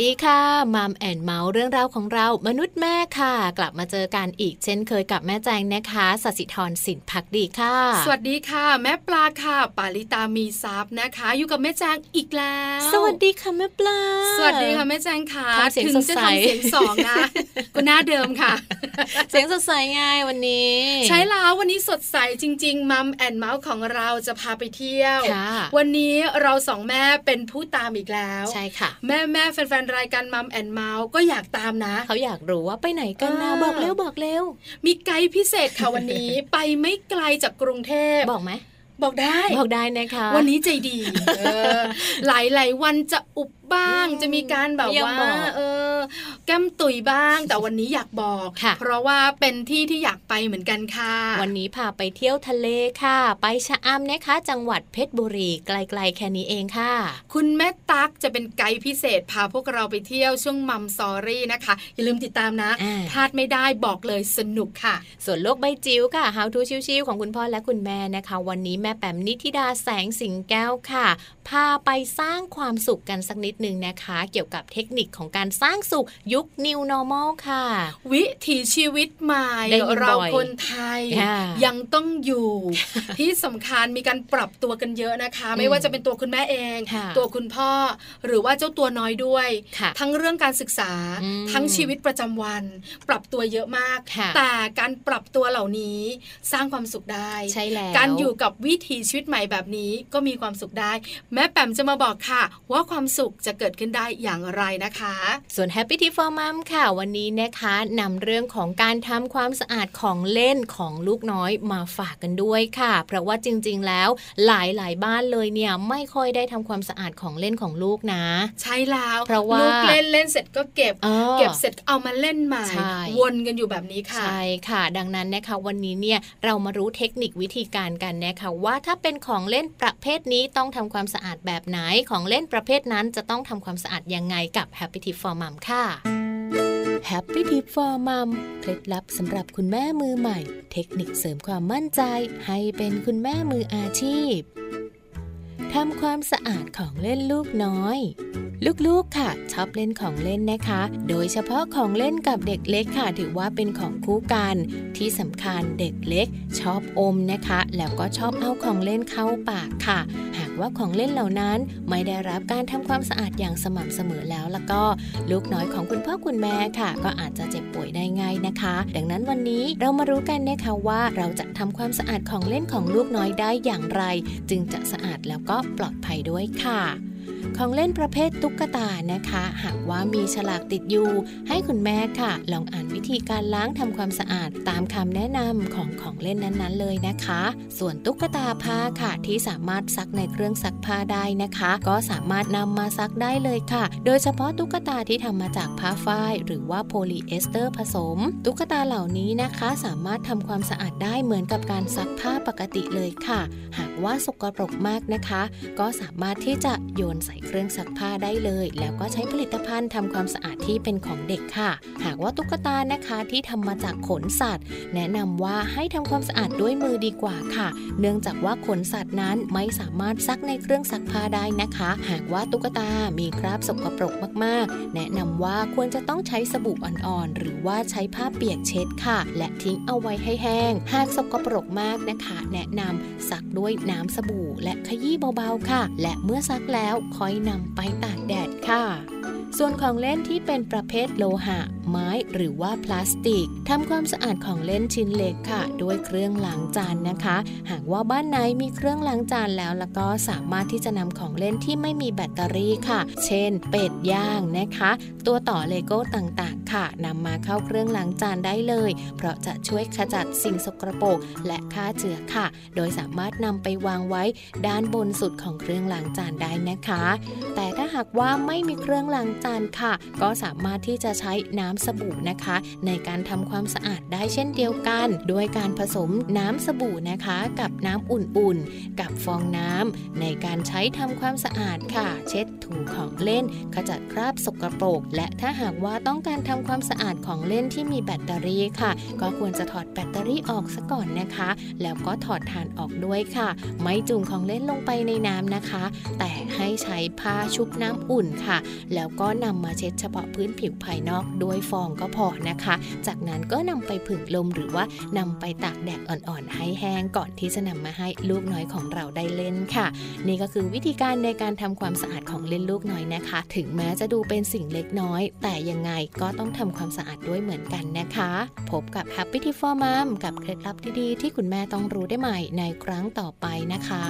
Mom and Mouth เรื่องราวของเรามนุษย์แม่ค่ะ กลับมาเจอกันอีกเช่นเคยกับแม่แจงนะคะสัสิธรสินพักดีค่ะ สวัสดีค่ะ แม่ปลาค่ะ ปาลิตามีทรัพย์นะคะ อยู่กับแม่แจงอีกแล้ว สวัสดีค่ะแม่ปลา สวัสดีค่ะแม่แจงค่ะถึงจะทำเสียงสองนะก็หน้าเดิมค่ะ เสียงสดใสไงวันนี้ ใช่แล้ววันนี้สดใสจริงๆ Mom and Mouth ของเราจะพาไปเที่ยววันนี้เราสองแม่เป็นผู้ตามอีกแล้วใช่ค่ะ แม่แม่แฟนๆรายการมัมแอนเมาส์ก็อยากตามนะ เขาอยากรู้ว่าไปไหนกันนะบอกเร็วบอกเร็ว มีไกด์พิเศษค่ะวันนี้ ไปไม่ไกลจากกรุงเทพบอกไหมบอกได้ บอกได้นะคะ วันนี้ใจดีหลายหลายวันจะอุบ บ้าง จะมีการแบบว่าเออ แก้มตุยบ้าง แต่วันนี้อยากบอกเพราะว่าเป็นที่ที่อยากไปเหมือนกันค่ะ วันนี้พาไปเที่ยวทะเลค่ะ ไปชะอำนะคะ จังหวัดเพชรบุรีไกลๆแค่นี้เองค่ะ คุณแม่ตั๊กจะเป็นไกด์พิเศษพาพวกเราไปเที่ยวช่วงมัมซอรี่นะคะ อย่าลืมติดตามนะพลาดไม่ได้บอกเลยสนุกค่ะ ส่วนโลกใบจิ๋วค่ะ How to ชิวๆของคุณพ่อและคุณแม่นะคะ วันนี้แม่แปมนิธิดาแสงสิงแก้วค่ะ พาไปสร้างความสุขกันสักนิดนึงนะคะ เกี่ยวกับเทคนิคของการสร้างสุขยุค New Normal ค่ะ วิถีชีวิตใหม่เราคนไทย ยังต้องอยู่ ที่สำคัญมีการปรับตัวกันเยอะนะคะ ไม่ว่าจะเป็นตัวคุณแม่เอง ตัวคุณพ่อ หรือว่าเจ้าตัวน้อยด้วย ทั้งเรื่องการศึกษาทั้งชีวิตประจำวัน ปรับตัวเยอะมาก แต่การปรับตัวเหล่านี้สร้างความสุขได้ใช่แล้วการอยู่กับวิถีชีวิตใหม่แบบนี้ก็มีความสุขได้ แม่แปมจะมาบอกค่ะ ว่าความสุขจะเกิดขึ้นได้อย่างไรนะคะ ส่วน Happy Tea for Mom ค่ะ วันนี้นะคะนำเรื่องของการทำความสะอาดของเล่นของลูกน้อยมาฝากกันด้วยค่ะ เพราะว่าจริง ๆ แล้วหลายหลายบ้านเลยเนี่ยไม่ค่อยได้ทำความสะอาดของเล่นของลูกนะ ใช่แล้วเพราะว่าลูกเล่นเล่นเสร็จก็เก็บเก็บเสร็จเอามาเล่นใหม่วนกันอยู่แบบนี้ค่ะใช่ค่ะ ดังนั้นนะคะ วันนี้เนี่ยเรามารู้เทคนิควิธีการกันนะคะว่าถ้าเป็นของเล่นประเภทนี้ต้องทำความสะอาดแบบไหนของเล่นประเภทนั้นจะต้องทำความสะอาดยังไงกับ Happy Tip for Mom ค่ะ Happy Tip for Mom เคล็ดลับสำหรับคุณแม่มือใหม่ เทคนิคเสริมความมั่นใจ ให้เป็นคุณแม่มืออาชีพ ทำความสะอาดของเล่นลูกน้อย ลูกๆค่ะ ชอบเล่นของเล่นนะคะ โดยเฉพาะของเล่นกับเด็กเล็กค่ะ ถือว่าเป็นของคู่กัน ที่สำคัญเด็กเล็ก ชอบอมนะคะ แล้วก็ชอบเอาของเล่นเข้าปากค่ะ หากว่าของเล่นเหล่านั้นไม่ได้รับการทำความสะอาดอย่างสม่ำเสมอแล้วแล้วก็ลูกน้อยของคุณพ่อคุณแม่ค่ะ ก็อาจจะเจ็บป่วยได้ง่ายนะคะ ดังนั้นวันนี้เรามารู้กันนะคะว่าเราจะทำความสะอาดของเล่นของลูกน้อยได้อย่างไร จึงจะสะอาดแล้วก็ปลอดภัยด้วยค่ะ ของเล่นประเภทตุ๊กตานะคะ หากว่ามีฉลากติดอยู่ ให้คุณแม่ค่ะ ลองอ่านวิธีการล้างทำความสะอาดตามคำแนะนำของของเล่นนั้นๆเลยนะคะ ส่วนตุ๊กตาผ้าค่ะที่สามารถซักในเครื่องซักผ้าได้นะคะ ก็สามารถนำมาซักได้เลยค่ะ โดยเฉพาะตุ๊กตาที่ทำมาจากผ้าฝ้าย หรือว่าโพลีเอสเตอร์ผสม ตุ๊กตาเหล่านี้นะคะ สามารถทำความสะอาดได้เหมือนกับการซักผ้าปกติเลยค่ะ หากว่าสกปรกมากนะคะ ก็สามารถที่จะโยนใส่เครื่องซักผ้าได้เลย แล้วก็ใช้ผลิตภัณฑ์ทำความสะอาดที่เป็นของเด็กค่ะ หากว่าตุ๊กตานะคะที่ทำมาจากขนสัตว์ แนะนำว่าให้ทำความสะอาดด้วยมือดีกว่าค่ะ เนื่องจากว่าขนสัตว์นั้นไม่สามารถซักในเครื่องซักผ้าได้นะคะ หากว่าตุ๊กตามีคราบสกปรกมากๆ แนะนำว่าควรจะต้องใช้สบู่อ่อนๆ หรือว่าใช้ผ้าเปียกเช็ดค่ะ และทิ้งเอาไว้ให้แห้ง หากสกปรกมากนะคะ แนะนำซักด้วยน้ำสบู่และขยี้เบาๆค่ะ และเมื่อซักแล้วค่อยนำไปตากแดดค่ะ ส่วนของเล่นที่เป็นประเภทโลหะ ไม้หรือว่าพลาสติกทำความสะอาดของเล่นชิ้นเล็กค่ะ ด้วยเครื่องล้างจานนะคะ หากว่าบ้านไหนมีเครื่องล้างจานแล้วแล้วก็สามารถที่จะนำของเล่นที่ไม่มีแบตเตอรี่ค่ะ เช่น เป็ดย่างนะคะ ตัวต่อเลโก้ต่างๆ ค่ะนำมาเข้าเครื่องล้างจานได้เลย เพราะจะช่วยขจัดสิ่งสกรปรกและฆ่าเชื้อค่ะ โดยสามารถนำไปวางไว้ด้านบนสุดของเครื่องล้างจานได้นะคะ แต่ถ้าหากว่าไม่มีเครื่องล้างจานค่ะ ก็สามารถที่จะใช้น้ำสบู่นะคะ ในการทำความสะอาดได้เช่นเดียวกัน โดยการผสมน้ำสบู่นะคะ กับน้ำอุ่นๆ กับฟองน้ำในการใช้ทำความสะอาดค่ะ เช็ดถูของเล่น ขจัดคราบสกรปรก และถ้าหากว่าต้องการทำความสะอาดของเล่นที่มีแบตเตอรี่ค่ะ ก็ควรจะถอดแบตเตอรี่ออกซะก่อนนะคะ แล้วก็ถอดฐานออกด้วยค่ะ ไม่จุ่มของเล่นลงไปในน้ำนะคะ แต่ให้ใช้ผ้าชุบน้ำอุ่นค่ะ แล้วก็นำมาเช็ดเฉพาะพื้นผิวภายนอกด้วยฟองก็พอนะคะ จากนั้นก็นำไปผึ่งลมหรือว่านำไปตากแดดอ่อนๆให้แห้งก่อนที่จะนำมาให้ลูกน้อยของเราได้เล่นค่ะ นี่ก็คือวิธีการในการทำความสะอาดของเล่นลูกน้อยนะคะ ถึงแม้จะดูเป็นสิ่งเล็กน้อย แต่ยังไงก็ต้องทำความสะอาดด้วยเหมือนกันนะคะ พบกับ Happy Tip for Mom กับเคล็ดลับดีๆที่คุณแม่ต้องรู้ได้ใหม่ในครั้งต่อไปนะคะ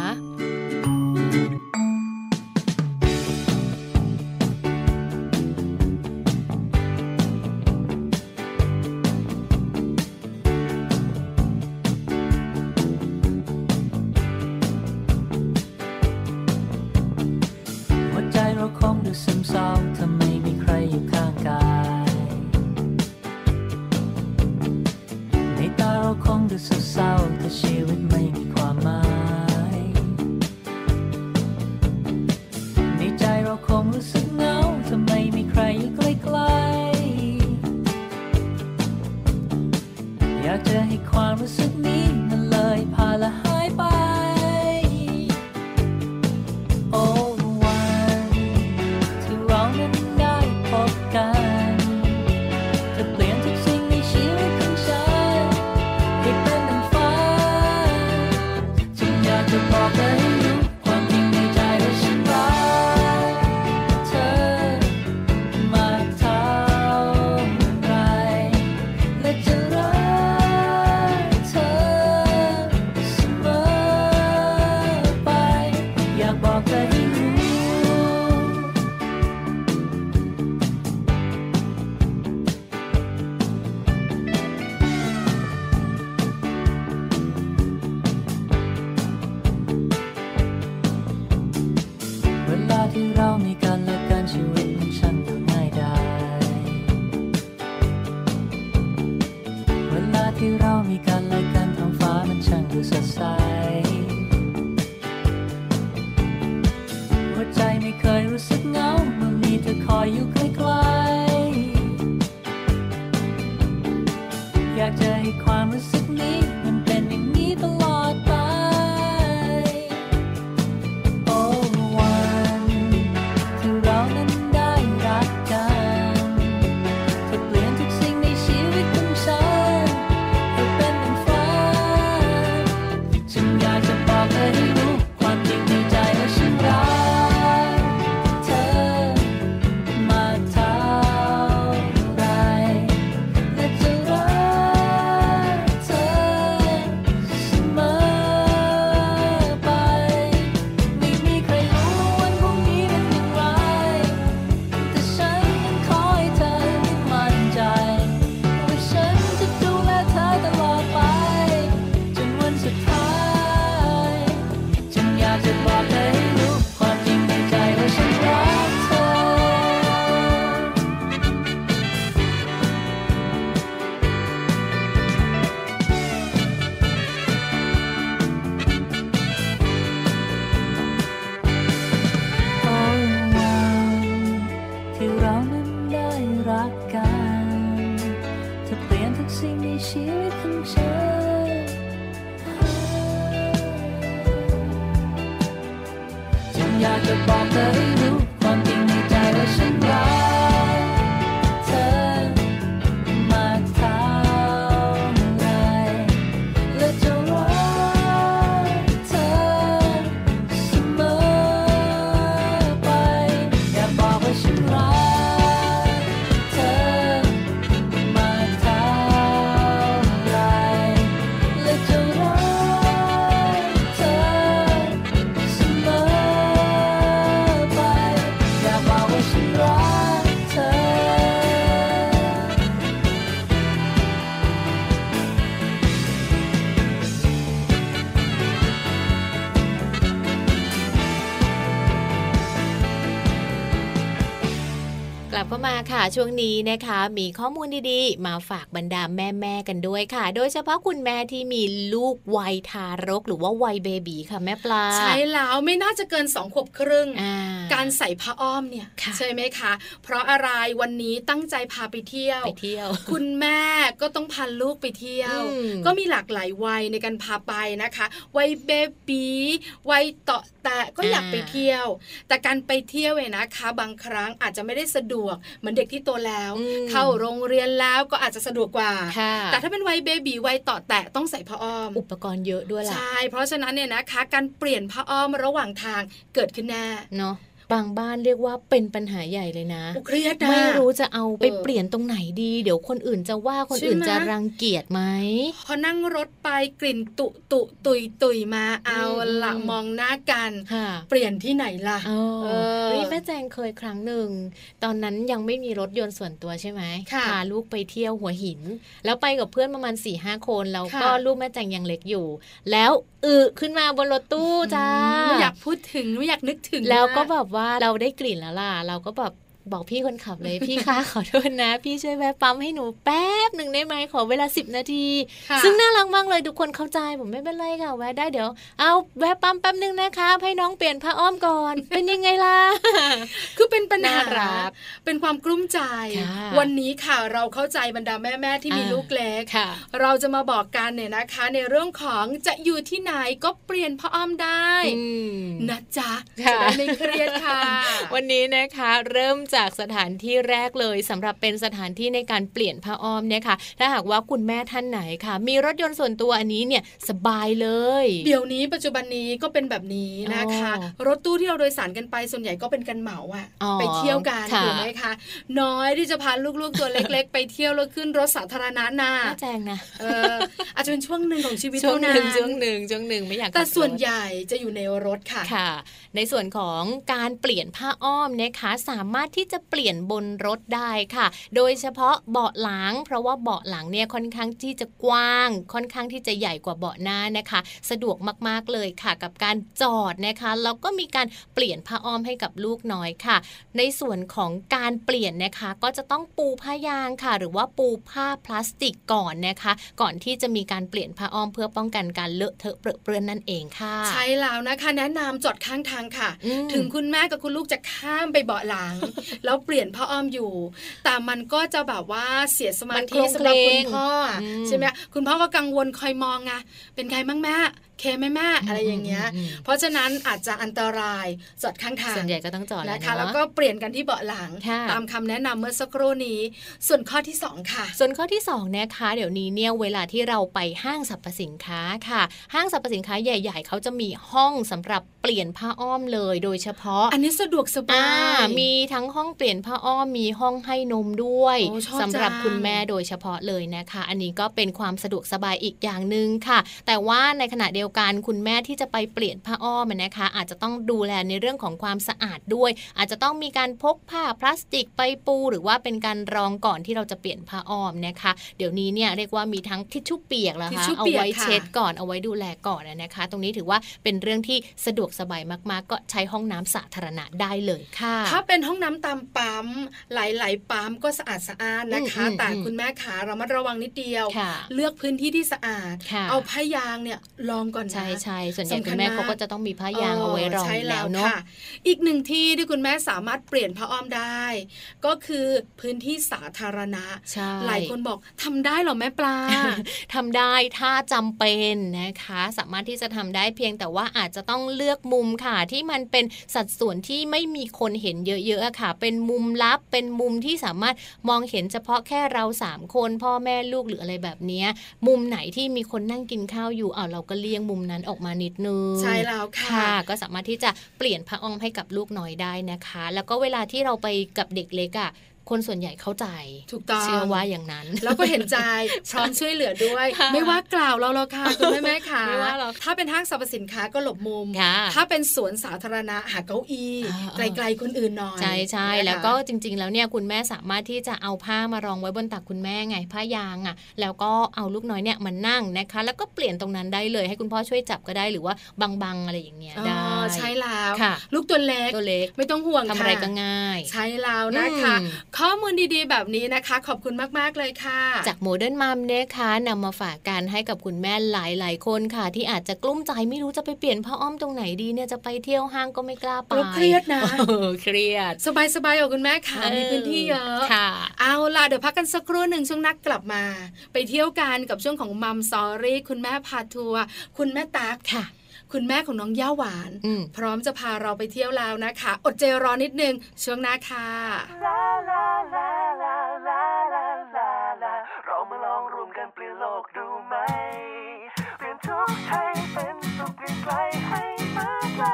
มีกันและกันท้องฟ้ามันช่างดูสดใส ช่วงนี้นะคะ มีข้อมูลดีๆ มาฝากบรรดาแม่ๆกันด้วยค่ะ โดยเฉพาะคุณแม่ที่มีลูกวัยทารก หรือว่าวัยเบบีค่ะแม่ปลา ใช่แล้วไม่น่าจะเกินสองขวบครึ่งอ่า การใส่ผ้าอ้อมเนี่ยค่ะใช่ไหมคะ เพราะอะไรวันนี้ตั้งใจพาไปเที่ยวไปเที่ยว คุณแม่ก็ต้องพาลูกไปเที่ยวอืมก็มีหลากหลายวัยในการพาไปนะคะวัยเบบีวัยเตาะแต่ก็อยากไปเที่ยว แต่การไปเที่ยวเนี่ยนะคะ บางครั้งอาจจะไม่ได้สะดวกเหมือนเด็กที่โตแล้วอืมเข้าโรงเรียนแล้วก็อาจจะสะดวกกว่าค่ะแต่ถ้าเป็นวัยเบบีวัยเตาะแตะต้องใส่ผ้าอ้อม อุปกรณ์เยอะด้วยล่ะ ใช่ เพราะฉะนั้นเนี่ยนะคะ การเปลี่ยนผ้าอ้อมระหว่างทางเกิดขึ้นแน่เนาะ บางบ้านเรียกว่าเป็นปัญหาใหญ่เลยนะอุเครียดนะไม่รู้จะเอาไปเออเปลี่ยนตรงไหนดี เดี๋ยวคนอื่นจะว่าคนใช่อื่นไหมจะรังเกียจไหมพอนั่งรถไปกลิ่นตุตุตุยตุยมาเอาอืมละอืมมองหน้ากันค่ะเปลี่ยนที่ไหนล่ะอ๋อเออนี่แม่แจงเคยครั้งหนึ่งตอนนั้นยังไม่มีรถยนต์ส่วนตัวใช่ไหมค่ะพาลูกไปเที่ยวหัวหิน แล้วไปกับเพื่อนประมาณ4ี่ห้าคนแล้วก็ค่ะลูกแม่แจงยังเล็กอยู่ แล้วอึขึ้นมาบนรถตู้จ้าไม่อยากพูดถึงไม่อยากนึกถึงแล้วก็นะแบบว่าว่าเราได้กลิ่นแล้วล่ะ เราก็แบบ บอกพี่คนขับเลยพี่คะขอโทษนะ พี่ช่วยแวะปั๊มให้หนูแป๊บหนึ่งได้ไหมขอเวลาสิบนาทีค่ะซึ่งน่ารักมากเลยทุกคนเข้าใจผมไม่เป็นไรค่ะแวะได้เดี๋ยว เอาแวะปั๊มแป๊บหนึ่งนะคะให้น้องเปลี่ยนผ้าอ้อมก่อน เป็นยังไงล่ะคือเป็นปัญหาน่ารักเป็นความกลุ้มใจค่ะวันนี้ค่ะเราเข้าใจบรรดาแม่ๆที่มีอ่าลูกเล็กค่ะเราจะมาบอกกันเนี่ยนะคะ ในเรื่องของจะอยู่ที่ไหนก็เปลี่ยนผ้าอ้อมได้อืมนะจ๊ะค่ะจะได้ไม่เครียดค่ะ วันนี้นะคะเริ่มจากสถานที่แรกเลยสำหรับเป็นสถานที่ในการเปลี่ยนผ้าอ้อมเนี่ยค่ะ ถ้าหากว่าคุณแม่ท่านไหนค่ะ มีรถยนต์ส่วนตัวอันนี้เนี่ยสบายเลย เดี๋ยวนี้ปัจจุบันนี้ก็เป็นแบบนี้นะคะอ๋อรถตู้ที่เราโดยสารกันไปส่วนใหญ่ก็เป็นกันเหมาอะอ๋อไปเที่ยวกันค่ะถูกไหมคะน้อยที่จะพาลูกๆตัวเล็ก ๆ ไปเที่ยวแล้วขึ้นรถสาธารณะน่ะแม่แจงนะเอออาจจะเป็นช่วงหนึ่งของชีวิตช่วงเท่าหนั้นึ่งนช่วงหนึ่งช่วงหนึ่งไม่อยากแต่ขับรถส่วนใหญ่จะอยู่ในรถค่ะค่ะ ในส่วนของการเปลี่ยนผ้าอ้อมนะคะสามารถที่ที่จะเปลี่ยนบนรถได้ค่ะ โดยเฉพาะเบาะหลัง เพราะว่าเบาะหลังเนี่ยค่อนข้างที่จะกว้าง ค่อนข้างที่จะใหญ่กว่าเบาะหน้านะคะ สะดวกมากๆเลยค่ะ กับการจอดนะคะแล้วก็มีการเปลี่ยนผ้าอ้อมให้กับลูกน้อยค่ะ ในส่วนของการเปลี่ยนนะคะ ก็จะต้องปูผ้ายางค่ะ หรือว่าปูผ้าพลาสติกก่อนนะคะ ก่อนที่จะมีการเปลี่ยนผ้าอ้อมเพื่อป้องกันการเลอะเทอะเปรอะเปื้อนนั่นเองค่ะ ใช่แล้วนะคะ แนะนำจอดข้างทางค่ะ ถึงคุณแม่กับคุณลูกจะข้ามไปเบาะหลังแล้วเปลี่ยนผ้าอ้อมอยู่ แต่มันก็จะแบบว่าเสียสมาธิสำหรับคุณพ่อใช่ไหมคุณพ่อก็กังวลคอยมองไงเป็นใครบ้างแม่ เคไหมแม่อะไรอย่างเงี้ย เพราะฉะนั้นอาจจะอันตรายจอดข้างทางส่วนใหญ่ก็ต้องจอดนะคะแล้วก็เปลี่ยนกันที่เบาะหลัง ตามคำแนะนำเมื่อสักครู่นี้ ส่วนข้อที่ 2 ค่ะ ส่วนข้อที่2นะคะเดี๋ยวนี้เนี่ยเวลาที่เราไปห้างสรรพสินค้าค่ะ ห้างสรรพสินค้าใหญ่ ๆเขาจะมีห้องสำหรับเปลี่ยนผ้าอ้อมเลยโดยเฉพาะ อันนี้สะดวกสบายมีทั้งห้องเปลี่ยนผ้าอ้อมมีห้องให้นมด้วยสำหรับคุณแม่โดยเฉพาะเลยนะคะ อันนี้ก็เป็นความสะดวกสบายอีกอย่างหนึ่งค่ะ แต่ว่าในขณะเดียวกันคุณแม่ที่จะไปเปลี่ยนผ้าอ้อมนะคะ อาจจะต้องดูแลในเรื่องของความสะอาดด้วย อาจจะต้องมีการพกผ้าพลาสติกไปปู หรือว่าเป็นการรองก่อนที่เราจะเปลี่ยนผ้าอ้อมนะคะ เดี๋ยวนี้เนี่ยเรียกว่ามีทั้งทิชชู่เปียกแล้วค่ะเอาไว้เช็ดก่อนเอาไว้ดูแลก่อนนะคะ ตรงนี้ถือว่าเป็นเรื่องที่สะดวกสบายมากๆ ก็ใช้ห้องน้ำสาธารณะได้เลยค่ะ ถ้าเป็นห้องน้ำตามปั๊มหลาย ๆ ปั๊มก็สะอาดสะอาดนะคะ แต่คุณแม่ขาเรามาระวังนิดเดียว เลือกพื้นที่ที่สะอาด เอาผ้ายางเนี่ยรองก่อนใช่ใช่ส่วนใหญ่คุณแม่เขาก็จะต้องมีผ้ายางเอาไว้รองแล้วเนาะอีกหนึ่งที่ที่คุณแม่สามารถเปลี่ยนผ้าอ้อมได้ ก็คือพื้นที่สาธารณะหลายคนบอกทำได้หรอแม่ปลาทำได้ถ้าจำเป็นนะคะ สามารถที่จะทำได้เพียงแต่ว่าอาจจะต้องเลือกมุมค่ะ ที่มันเป็นสัดส่วนที่ไม่มีคนเห็นเยอะๆค่ะ เป็นมุมลับเป็นมุมที่สามารถมองเห็นเฉพาะแค่เราสามคนพ่อแม่ลูกหรืออะไรแบบนี้มุมไหนที่มีคนนั่งกินข้าวอยู่เอาเราก็เลี่ยงมุมนั้นออกมานิดนึงใช่แล้วค่ะ ก็สามารถที่จะเปลี่ยนผ้าอ้อมให้กับลูกน้อยได้นะคะ แล้วก็เวลาที่เราไปกับเด็กเล็กอะ่ะ คนส่วนใหญ่เข้าใจถูกต้องเชื่อว่าอย่างนั้น แล้วก็เห็นใจพร้อมช่วยเหลือด้วย ไม่ว่ากล่าวเราเราค่ะคุณแม่แม่ค่ะไม่ว่าเราถ้าเป็นห้างสรรพสินค้าก็หลบมุม ถ้าเป็นสวนสาธารณะหาเก้าอี้ไกลๆคนอื่นหน่อยใช่ใช่แล้วก็จริง ๆ แล้วเนี่ยคุณแม่สามารถที่จะเอาผ้ามารองไว้บนตักคุณแม่ไงผ้ายางอะ แล้วก็เอาลูกน้อยเนี่ยมันนั่งนะคะ แล้วก็เปลี่ยนตรงนั้นได้เลยให้คุณพ่อช่วยจับก็ได้หรือว่าบังๆอะไรอย่างเงี้ยได้ใช่แล้วค่ะลูกตัวเล็กตัวเล็กไม่ต้องห่วงทำอะไรก็ง่าย ใช่แล้วนะคะข้อมูลดีๆ แบบนี้นะคะ ขอบคุณมากๆเลยค่ะ จาก Modern Mom นะคะนำมาฝากกันให้กับคุณแม่หลายๆคนค่ะ ที่อาจจะกลุ้มใจไม่รู้จะไปเปลี่ยนผ้าอ้อมตรงไหนดีเนี่ยจะไปเที่ยวห้างก็ไม่กล้าไปเครียดนะเครียด สบายๆของคุณแม่ค่ะมีพื้นที่เยอะค่ะ เอาล่ะเดี๋ยวพักกันสักครู่หนึ่งช่วงหน้ากลับมา ไปเที่ยวกันกับช่วงของ Mom Story คุณแม่พาทัวร์คุณแม่ตักค่ะ คุณแม่ของน้องย่าหวาน พร้อมจะพาเราไปเที่ยวแล้วนะคะ อดใจรอนิดนึงช่วงหน้าค่ะเรามาลองรวมกันเปลี่ยนโลกดูไหมเปลี่ยนทุกให้เป็นสุขเปลี่ยนใครให้มาไกล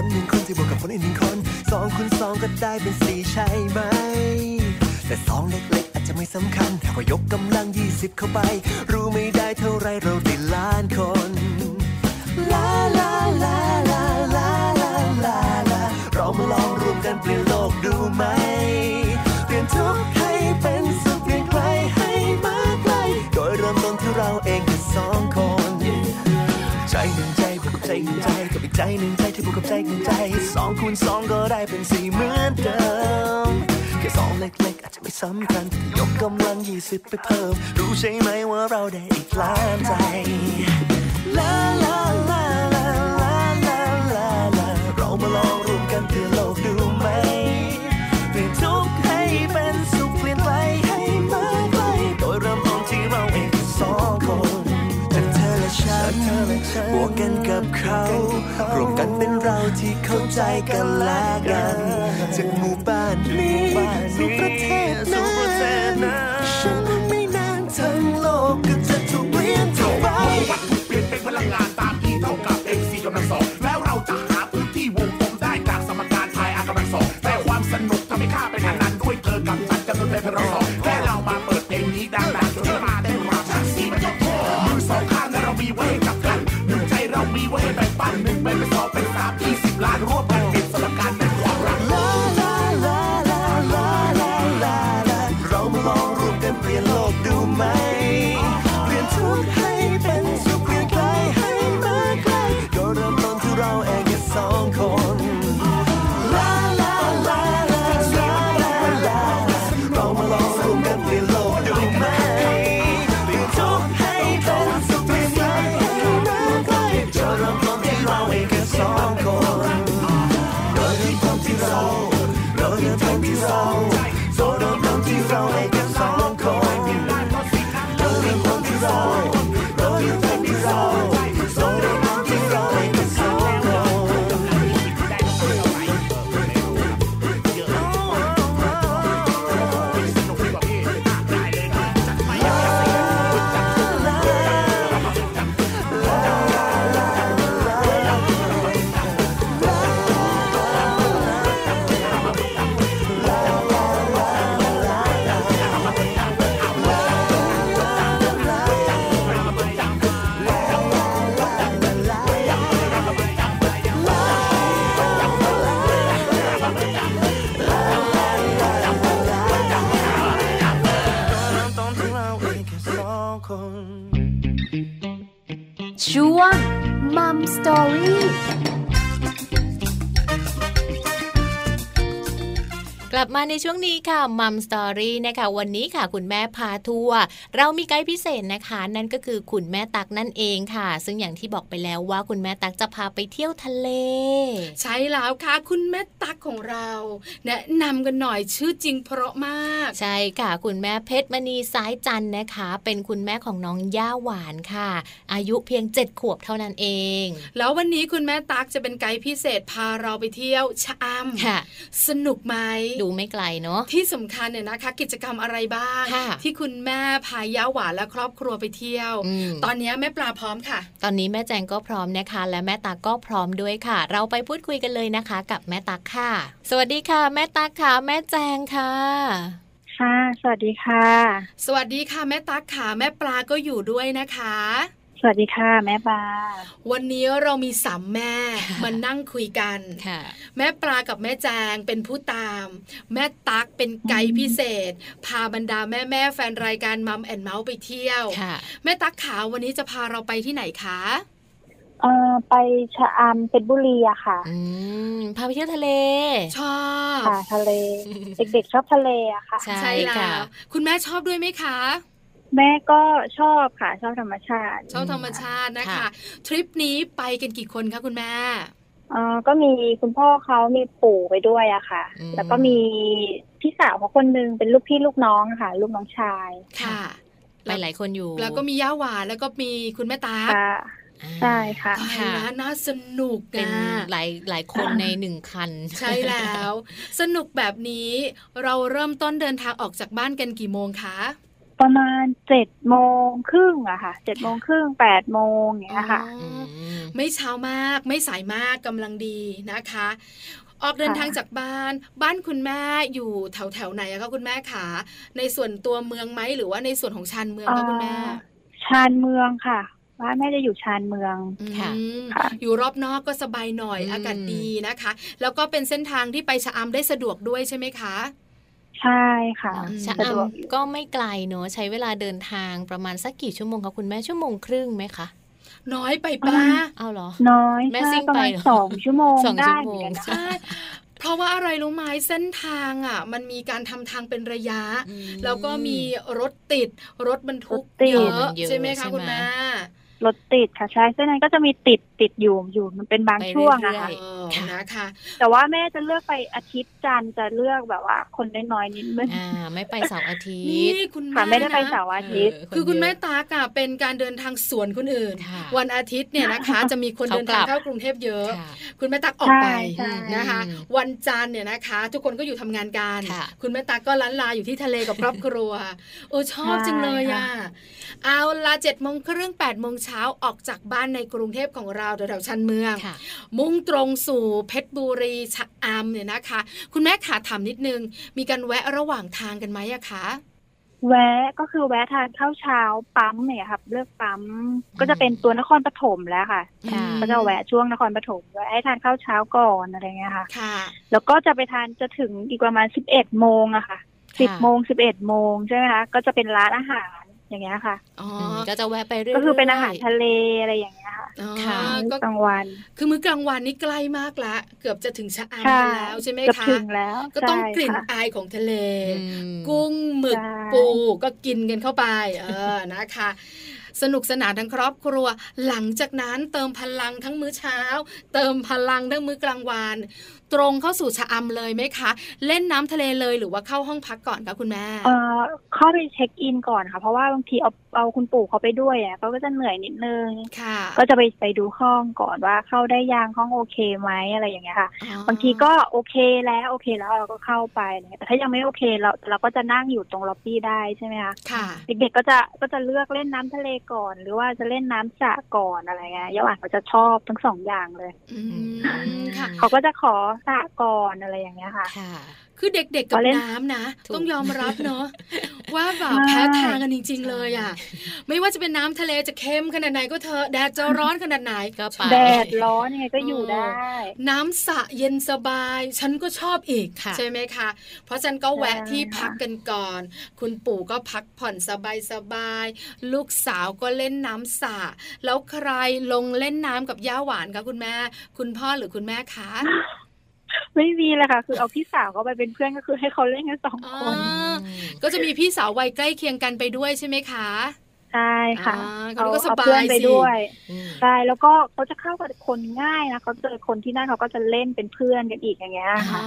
คนหนึ่งคนที่บวกกับคนอีกหนึ่งคนสองคูณสองก็ได้เป็นสี่ใช่ไหม แต่สองเล็กๆอาจจะไม่สำคัญพอยกกำลังยี่สิบเข้าไป รู้ไม่ได้เท่าไรเราได้ล้านคนลาลาลาลาลาลาลาลาเรามาลองรวมกันเปลี่ยนโลกดูไหมเปลี่ยนทุก ใจหนึ่งใจที่บวกกับใจหนึ่งใจสองคูณสองก็ได้เป็นสี่เหมือนเดิมแค่สองเล็กๆอาจจะไม่สำคัญแต่ยกกำลังยี่สิบไปเพิ่ม รู้ใช่ไหมว่าเราได้อีกล้านใจลาลาลาลาลาลาลาลาเรามาลองรวมกันเพื่อโลกดูไหมเปลี่ยนทุกให้เป็นสุขเปลี่ยนไปให้มาไกลโดยเริ่มต้นที่เราเองสองคนแต่เธอและฉันบวกกันกับเขา รวมกันเป็นเราที่เข้าใจกันและกันจากหมู่บ้านนี้สู่ประเทศ มาในช่วงนี้ค่ะมัมสตอรี่นะคะวันนี้ค่ะคุณแม่พาทัวร์เรามีไกด์พิเศษนะคะ นั่นก็คือคุณแม่ตักนั่นเองค่ะ ซึ่งอย่างที่บอกไปแล้วว่าคุณแม่ตักจะพาไปเที่ยวทะเล ใช่แล้วค่ะ คุณแม่ตักของเรา แนะนำกันหน่อยชื่อจริงเพราะมาก ใช่ค่ะ คุณแม่เพชรมณีสายจันทร์นะคะ เป็นคุณแม่ของน้องย่าหวานค่ะ อายุเพียงเจ็ดขวบเท่านั้นเอง แล้ววันนี้คุณแม่ตักจะเป็นไกด์พิเศษพาเราไปเที่ยวชะอำค่ะสนุกไหมดูไม่ไกลเนาะที่สำคัญเนี่ยนะคะ กิจกรรมอะไรบ้างค่ะที่คุณแม่พาย่าหวานและครอบครัวไปเที่ยวอืมตอนนี้แม่ปลาพร้อมค่ะ ตอนนี้แม่แจงก็พร้อมนะคะ และแม่ตากก็พร้อมด้วยค่ะ เราไปพูดคุยกันเลยนะคะ กับแม่ตักค่ะ สวัสดีค่ะ แม่ตักค่ะแม่แจงค่ะค่ะ สวัสดีค่ะ สวัสดีค่ะ แม่ตักค่ะ แม่ปลาก็อยู่ด้วยนะคะ สวัสดีค่ะ แม่ปลา วันนี้เรามีสามแม่มานั่งคุยกันค่ะแม่ปลากับแม่แจงเป็นผู้ตาม แม่ตักเป็นไกด์พิเศษ พาบรรดาแม่แม่ๆแฟนรายการมัมแอนเมาส์ไปเที่ยวค่ะแม่ตักขาวันนี้จะพาเราไปที่ไหนคะเอ่อไปชะอำเพชรบุรีอะค่ะอืมพาไปเที่ยวทะเล ชอบค่ะทะเล เด็กๆชอบทะเลอะค่ะ ใช่แล้ค่ะวคุณแม่ชอบด้วยไหมคะ แม่ก็ชอบค่ะ ชอบธรรมชาติ ชอบธรรมชาตินะคะค่ะทริปนี้ไปกันกี่คนคะคุณแม่เอ่อก็มีคุณพ่อเขามีปู่ไปด้วยอะค่ะอืมแล้วก็มีพี่สาวเขาคนนึงเป็นลูกพี่ลูกน้องอะค่ะ ลูกน้องชายค่ะไปหลายคนอยู่ แล้วก็มีย่าหวานแล้วก็มีคุณแม่ตาค่ะอ่าใช่ค่ะตายค่ะแล้วน่าสนุกเป็นนะหลายหลายคนในหนึ่งคัน ใช่แล้ว สนุกแบบนี้เราเริ่มต้นเดินทางออกจากบ้านกันกี่โมงคะ ประมาณเจ็ดโมงครึ่งอะค่ะเจ็ดโมงครึ่งแปดโมงอย่างเงี้ยค่ะอ๋ออืมไม่เช้ามากไม่สายมากกำลังดีนะคะ ออกเดินทางจากบ้าน บ้านคุณแม่อยู่แถวแถวๆไหนอะคะคุณแม่ขาในส่วนตัวเมืองไหมหรือว่าในส่วนของชานเมืองคะคุณแม่อ่าชานเมืองค่ะบ้านแม่จะอยู่ชานเมืองค่ะอืมค่ะอยู่รอบนอกก็สบายหน่อยอืมอากาศดีนะคะ แล้วก็เป็นเส้นทางที่ไปชะอำได้สะดวกด้วยใช่ไหมคะ ใช่ค่ะอืมชะสะดวกอำก็ไม่ไกลเนอะใช้เวลาเดินทางประมาณสักกี่ชั่วโมงคะคุณแม่ชั่วโมงครึ่งไหมคะน้อยไปป้าเอาเหรอ น้อยแม่ใช่ซิ่งประมาณไปเหรอสองชั่วโมงสองได้ชั่วเหโมมือนงกันนะใช่เพราะว่าอะไรรู้ไหมเส้นทางอะ มันมีการทำทางเป็นระยะอืมแล้วก็มีรถติดรถบรรทุกรถติดเยอะเยอะใช่ไหมใช่คะไหมคุณแม่ รถติดค่ะใช่เส้นนั้นก็จะมีติดติดอยู่อยู่มันเป็นบางไปช่วงเรื่อะอยค่ะเออค่ะนะคะ แต่ว่าแม่จะเลือกไปอาทิตย์จันทร์จะเลือกแบบว่า คนน้อยๆนิดนึงอ่าไม่ไปเสาร์อาทินี่ตย์คุณค่ะแม่ไม่ได้ไปนะเสาร์อาทิตย์เคือคุณแม่เยะตากอะเป็นการเดินทางสวนคนอื่นค่ะวันอาทิตย์เนี่ยนะคะ จะมีคนเขาเดินทางกลับเข้ากรุงเทพเยอะค่ะคุณแม่ตักออกไปใช่ใช่นะคะอืมวันจันทร์เนี่ยนะคะ ทุกคนก็อยู่ทำงานกันค่ะคุณแม่ตักก็ล้านลาอยู่ที่ทะเลกับครอบครัว โอ้ชอบจังเลยอะเอาละเจ็ดโมงครึ่งแปดโมงเช้าออกจากบ้านในกรุงเทพของเราแถวๆชันเมืองค่ะมุ่งตรงสู่เพชรบุรีชะอำเนี่ยนะคะ คุณแม่ขาถามนิดนึง มีการแวะระหว่างทางกันไหมอะคะแวะก็คือแวะทานข้าวเช้าปั๊มเนี่ยครับ เลือกปั๊มก็จะเป็นตัวนครปฐมแล้วค่ะค่ะก็จะแวะช่วงนครปฐมแวะให้ทานข้าวเช้าก่อนอะไรเงี้ยค่ะค่ะ แล้วก็จะไปทานจะถึงอีกประมาณสิบเอ็ดโมงอะค่ะสิบโมงสิบเอ็ดโมงใช่ไหมคะก็จะเป็นร้านอาหาร อย่างเงี้ยค่ะอ๋ออืมก็จะแวะไปเรื่อยๆก็คือเป็นอาหารทะเลอะไรอย่างเงี้ยค่ะอ๋อค่ะก็กลางวัน คือมื้อกลางวันนี่ใกล้มากละ เกือบจะถึงชะอำใช่กันแล้วใช่ไหมเกือบคะถึงแล้ว ก็ต้องใช่กลิ่นค่ะอายของทะเลอืมกุ้งหมึกใช่ปูก็กินกันเข้าไป เออนะคะสนุกสนานทั้งครอบครัว หลังจากนั้นเติมพลังทั้งมื้อเช้า เติมพลังทั้งมื้อกลางวัน ตรงเข้าสู่ชะอำเลยไหมคะ เล่นน้ำทะเลเลยหรือว่าเข้าห้องพักก่อนคะคุณแม่เอ่อเข้าไปเช็คอินก่อนค่ะ เพราะว่าบางทีเอาเอาคุณปู่เขาไปด้วยอะเขาก็จะเหนื่อยนิดนึงค่ะก็จะไปไปดูห้องก่อนว่าเข้าได้ยังห้องโอเคไหมอะไรอย่างเงี้ยค่ะอ๋อบางทีก็โอเคแล้วโอเคแล้วเราก็เข้าไปอะไรเงี้ยแต่ถ้ายังไม่โอเคเราเราก็จะนั่งอยู่ตรงล็อบบี้ได้ใช่ไหมคะค่ะ เด็กๆก็จะก็จะเลือกเล่นน้ำทะเลก่อน หรือว่าจะเล่นน้ำสระก่อนอะไรเงี้ยยาหวานเขาจะชอบทั้งสองอย่างเลยอืมค่ะเขาก็จะขอสระก่อนอะไรอย่างเงี้ยค่ะค่ะคือเด็กๆกับพอเล่นน้ำนะถูกต้องยอมรับเนาะว่าแบบใช่แพ้ทางกันจริง ๆ เลยอะ ไม่ว่าจะเป็นน้ำทะเลจะเค็มขนาดไหนก็เถอะแดดจะร้อนขนาดไหนก็ไปแดดร้อนยังไงก็อยู่ได้ น้ำสระเย็นสบาย ฉันก็ชอบอีกค่ะใช่ไหมคะ เพราะฉะนันก็แวะใช่ที่พักกันก่อน คุณปู่ก็พักผ่อนสบายสบายๆลูกสาวก็เล่นน้ำสระแล้วใครลงเล่นน้ำกับย่าหวานคะคุณแม่ คุณพ่อหรือคุณแม่คะ ไม่มีเลยค่ะ คือเอาพี่สาวเขาไปเป็นเพื่อนก็คือให้เขาเล่นกันสองคน ก็จะมีพี่สาววัยใกล้เคียงกันไปด้วยใช่ไหมคะ ใช่ค่ะอ่าเอาก็สเอาบายเพื่อนไปสิด้วยอืมใช่แล้วก็เขาจะเข้ากับคนง่ายนะเขาเจอคนที่นั่นเขาก็จะเล่นเป็นเพื่อนกันอีกอย่างเงี้ยค่ะ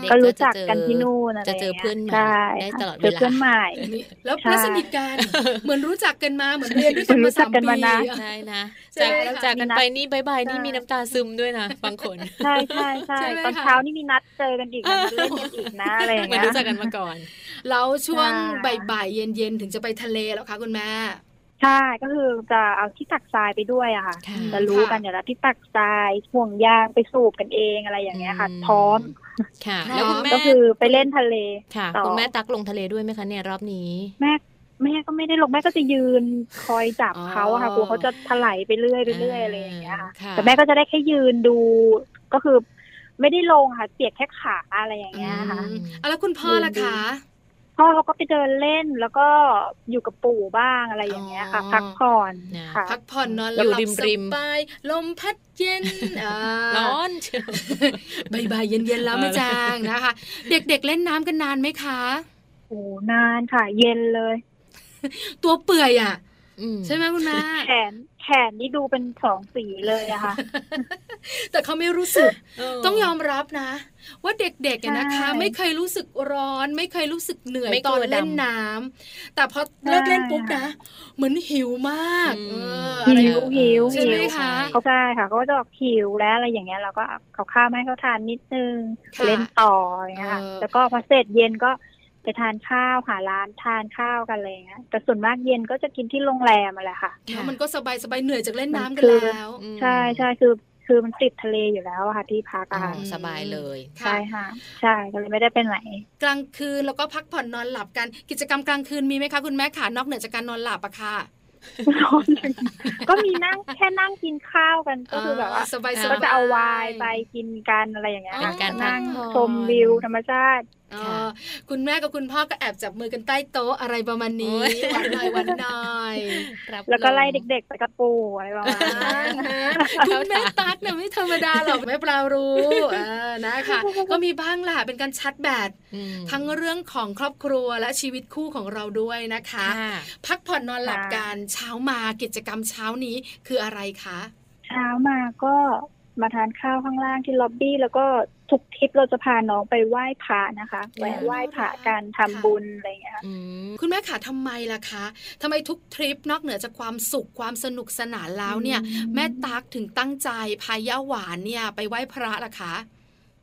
เด็ก็รู้จะจักเจอกันที่นู่นอะไรจะเจอเพื่อนใหม่ใช่ได้ค่ะตลอดเจเวอลา เพื่อนใหม่ นี่แล้วใช่เพื่อนสนิทกันเหมือนรู้จักกันมาเหมือนเรียนด้วยกันเหมืมาอนรู้จัสากมกันปี มานานใช่นะใช่จากไหมคะจากกันไปนี่บายบายนี่ใช่มีน้ำตาซึมด้วยนะบางคน ใช่ใช่ใช่ใช่ไหมตอนคะ เช้านี่มีนัดเจอกันอีกนะมาเล่นกันอีกนะอะไรอย่างเหมือนเงี้ย รู้จักกันมาก่อน แล้วช่วงใช่ บ่ายๆเย็นๆ ถึงจะไปทะเลแล้วคะคุณแม่ ใช่ก็คือจะเอาที่ตักทรายไปด้วยอะค่ะ ค่ะ จะรู้กันค่ะอยู่แล้วที่ตักทรายห่วงยางไปสูบกันเองอะไรอย่างเงี้ยค่ะอืม พร้อมค่ะ พร้อม แล้วคุณแม่ก็คือไปเล่นทะเล ค่ะ ต่อ คุณแม่ตักลงทะเลด้วยไหมคะเนี่ยรอบนี้ แม่แม่ก็ไม่ได้ลงแม่ก็จะยืนคอยจับอ๋อเขาอะค่ะกลัวเขาจะถลายไปเรื่อยไปเรื่อยอะไรอย่างเงี้ยค่ะค่ะ แต่แม่ก็จะได้แค่ยืนดูก็คือ ไม่ได้ลงค่ะเปียกแค่ขาอะไรอย่างเงี้ยค่ะ อืมอะแล้วคุณพ่อล่ะคะ พ่อเขาก็ไปเดินเล่นแล้วก็อยู่กับปู่บ้างอะไรอย่างเงี้ยค่ะอ๋อพักผ่อนนะค่ะพักผ่อนนอนหอยู่ลับริมสริมบายลมพัดเย็นอ่าร้อนเชียวบ่ายๆเย็นๆแล้วแม่จางนะคะ เด็กๆเล่นน้ำกันนานไหมคะโอ้นานค่ะ เย็นเลย ตัวเปื่อยอะอืมใช่ไหมคุณแม่แขนแข นนี่ดูเป็นสองสีเลยอะค่ะแต่เขาไม่รู้สึกเต้องยอมรับนะ ว่าเด็กๆอะนะคะใช่ไม่เคยรู้สึกร้อน ไม่เคยรู้สึกเหนื่อยไม่กตลัอวนเล่นดำน้ำแต่พอเลิกเล่นปุ๊บนะเหมือนหิวมากอืมเอออะไรหิวหิวใช่ไหมหิวคะเขาใช่ค่ะเขาก็จะบอกหิวแล้วอะไรอย่างเงี้ยเราก็เอาข้าวมาให้เขาทานนิดนึงค่ะเล่นต่ออย่างเงี้ยค่ะเออแล้วก็พอเสร็จเย็นก็ ไปทานข้าวหาร้านทานข้าวกันอะไรอย่างเงี้ยแต่ส่วนมากเย็นก็จะกินที่โรงแรมมาแหละค่ะแล้วมันก็สบายสบายๆเหนื่อยจากเล่นน้ำกันมันคือแล้วอืมใช่ใช่คือคือมันติดทะเลอยู่แล้วอะค่ะที่พักอ๋อะอค่ะสบายเลยค่ะใช่ค่ะ ใช่ก็เลยไม่ได้เป็นไหนกลางคืนแล้วก็พักผ่อนนอนหลับกันกิจกรรมกลางคืนมีไหมคะคุณแม่ขานอกเหนือจากการนอนหลับอะค่ะก็มีนั่งแค่นั่งกินข้าวกันก็คือแบบว่าสบายๆก็จะเอาไวน์ไปกินกันอะไรอย่างเงี้ยเป็นการพักนั่งผ่อนชมวิวธรรมชาติเออ คุณแม่กับคุณพ่อก็แอบจับมือกันใต้โต๊ะอะไรประมาณนี้โอ้ยหวันหน่อยหวันหน่อยรับแล้วก็ไล่มเด็กๆไปกระปูอะไรประมาณนั้นคุณแม่ตั๊กเนี่ยไม่ธรรมดาหรอกแม่ปลารู้เออนะคะ ก็มีบ้างแหละเป็นการชัดแบตอืมทั้งเรื่องของครอบครัวและชีวิตคู่ของเราด้วยนะคะค่ะพักผ่อนนอนหลับค่ะกันเช้ามากิจกรรมเช้านี้คืออะไรคะ เช้ามาก็มาทานข้าวข้างล่างที่ล็อบบี้แล้วก็ ทุกทริปเราจะพาน้องไปไหว้พระนะคะแวะไหว้พระกันทำบุญอะไรอย่างเงี้ยค่ะอืมคุณแม่ขาทำไมล่ะคะทำไมทุกทริปนอกเหนือจากความสุขความสนุกสนานแล้วเนี่ย แม่ตั๊กถึงตั้งใจพาย่าหวานเนี่ยไปไหว้พระล่ะคะ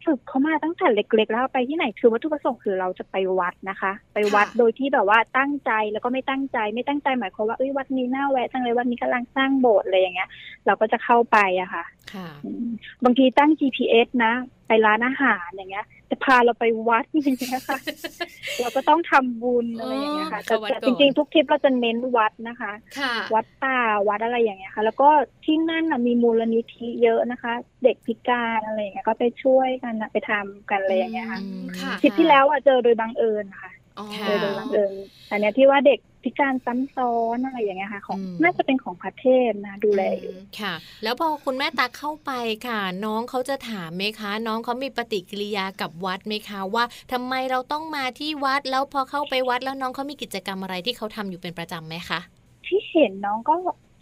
ฝึกเขามาตั้งแต่เล็ก ๆ แล้วไปที่ไหนคือวัตถุประสงค์คือเราจะไปวัดนะคะ ไปวัดค่ะโดยที่แบบว่าตั้งใจแล้วก็ไม่ตั้งใจ ไม่ตั้งใจหมายความว่าเอ้ยวัดนี้น่าแวะจังเลยวัดนี้กำลังสร้างโบสถ์อะไรอย่างเงี้ย เราก็จะเข้าไปอะค่ะค่ะอืมบางทีตั้ง GPS นะ ไปร้านอาหารอย่างเงี้ย จะพาเราไปวัดอย่างเงี้ยค่ะ เราก็ต้องทำบุญอะไรอย่างเงี้ยค่ะเข้าวัดแต่ก่อนจริงๆทุกทริปเราจะเน้นวัดนะคะค่ะวัดป่าวัดอะไรอย่างเงี้ยค่ะ แล้วก็ที่นั่นน่ะมีมูลนิธิเยอะนะคะ เด็กพิการอะไรอย่างเงี้ยก็ไปช่วยกันนะไปทำกันอะไรอย่างเงี้ยค่ะอืมค่ะทริปที่แล้วอะเจอโดยบังเอิญค่ะอ๋อค่ะเจอ โดยบังเอิญแต่เนี้ยที่ว่าเด็กพิการซ้ำซ้อนอะไรอย่างเงี้ยค่ะของอืมน่าจะเป็นของประเทศนะดูแลอยู่ค่ะ แล้วพอคุณแม่ตักเข้าไปค่ะ น้องเขาจะถามไหมคะ น้องเขามีปฏิกิริยากับวัดไหมคะว่าทำไมเราต้องมาที่วัดแล้วพอเข้าไปวัดแล้วน้องเขามีกิจกรรมอะไรที่เขาทำอยู่เป็นประจำไหมคะที่เห็นน้องก็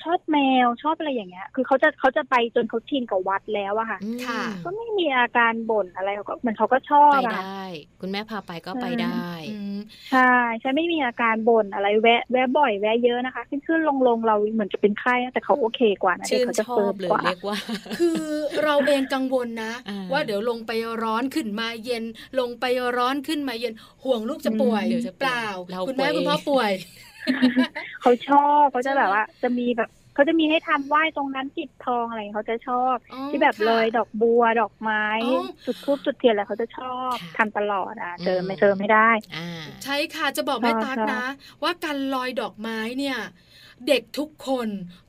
ชอบแมวชอบอะไรอย่างเงี้ย คือเขาจะเขาจะไปจนเขาชินกับวัดแล้วอะค่ะอืมค่ะ ก็ไม่มีอาการบ่นอะไรเขาก็เหมือนเขาก็ชอบไปอะได้ คุณแม่พาไปก็ไปได้ อืมใช่ใช่ไม่มีอาการบ่นอะไรแวะแวะบ่อยแวะเยอะนะคะ ขึ้นขึ้นลงลงเราเหมือนจะเป็นไข้นะแต่เขาโอเคกว่านะชื่นเด็กเขาจะชอเฟิบร์มเลยกว่า เรียกว่า คือเราเองกังวลนะ อ่า ว่าเดี๋ยวลงไปร้อนขึ้นมาเย็น ลงไปร้อนขึ้นมาเย็นห่วงลูกจะป่วยเดี๋ยวจะป่วยเปล่า เราคุณแม่ป่วยคุณพ่อป่วย เขาชอบเขาจะใช่ไหมแบบว่า จะมีแบบเขาจะมีให้ทำไหว้ตรงนั้นจิบทองอะไรเขาจะชอบอ๋อที่แบบค่ะเลยดอกบัวดอกไม้อ๋อจุดทูบจุดเทียนอะไรเขาจะชอบค่ะทำตลอดอะเจออืมไม่เจอไม่ได้อ่าใช่ค่ะจะบอกแม่ตั๊กนะ ว่าการลอยดอกไม้เนี่ย เด็กทุกคน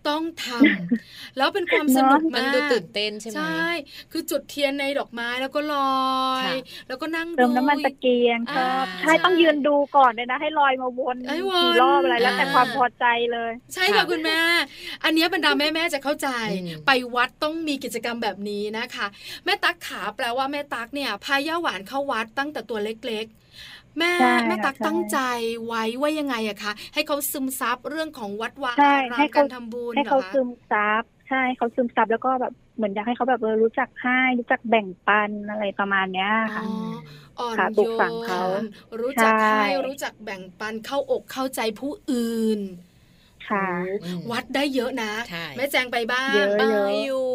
ต้องทำแล้วเป็นความสนุกมันมากดูตื่นเต้นใช่ไหมใช่คือจุดเทียนในดอกไม้แล้วก็ลอยค่ะแล้วก็นั่งเติมดูน้ำมันตะเกียงชอบอ่าใช่ต้องยืนดูก่อนเลยนะ ให้ลอยมาวนให้วนกี่รอบอะไรแล้วแต่อ่าความพอใจเลย ใช่ค่ะคุณแม่ อันเนี้ยบรรดาแม่แม่ๆจะเข้าใจอืมไปวัดต้องมีกิจกรรมแบบนี้นะคะ แม่ตั๊กขาแปลว่าแม่ตั๊กเนี่ยพาย่าหวานเข้าวัดตั้งแต่ตัวเล็กๆ แม่ใช่แม่ตั๊กใช่ตั้งใจไว้ว่ายังไงอะคะให้เขาซึมซับเรื่องของวัดวาใช่อารามให้เขาการทำบุญให้เหรเขาอคะซึมซับใช่เขาซึมซับแล้วก็แบบเหมือนอยากให้เขาแบบเออรู้จักให้รู้จักแบ่งปันอะไรประมาณเนี้ยอ๋ค่ะออ่อนค่ะปลูโยกฝังเขานรู้จักใช่ให้รู้จักแบ่งปันเข้าอกเข้าใจผู้อื่นค่ะโอ้วัดได้เยอะนะใช่แม่แจงไปบ้างเยอะไปอยู่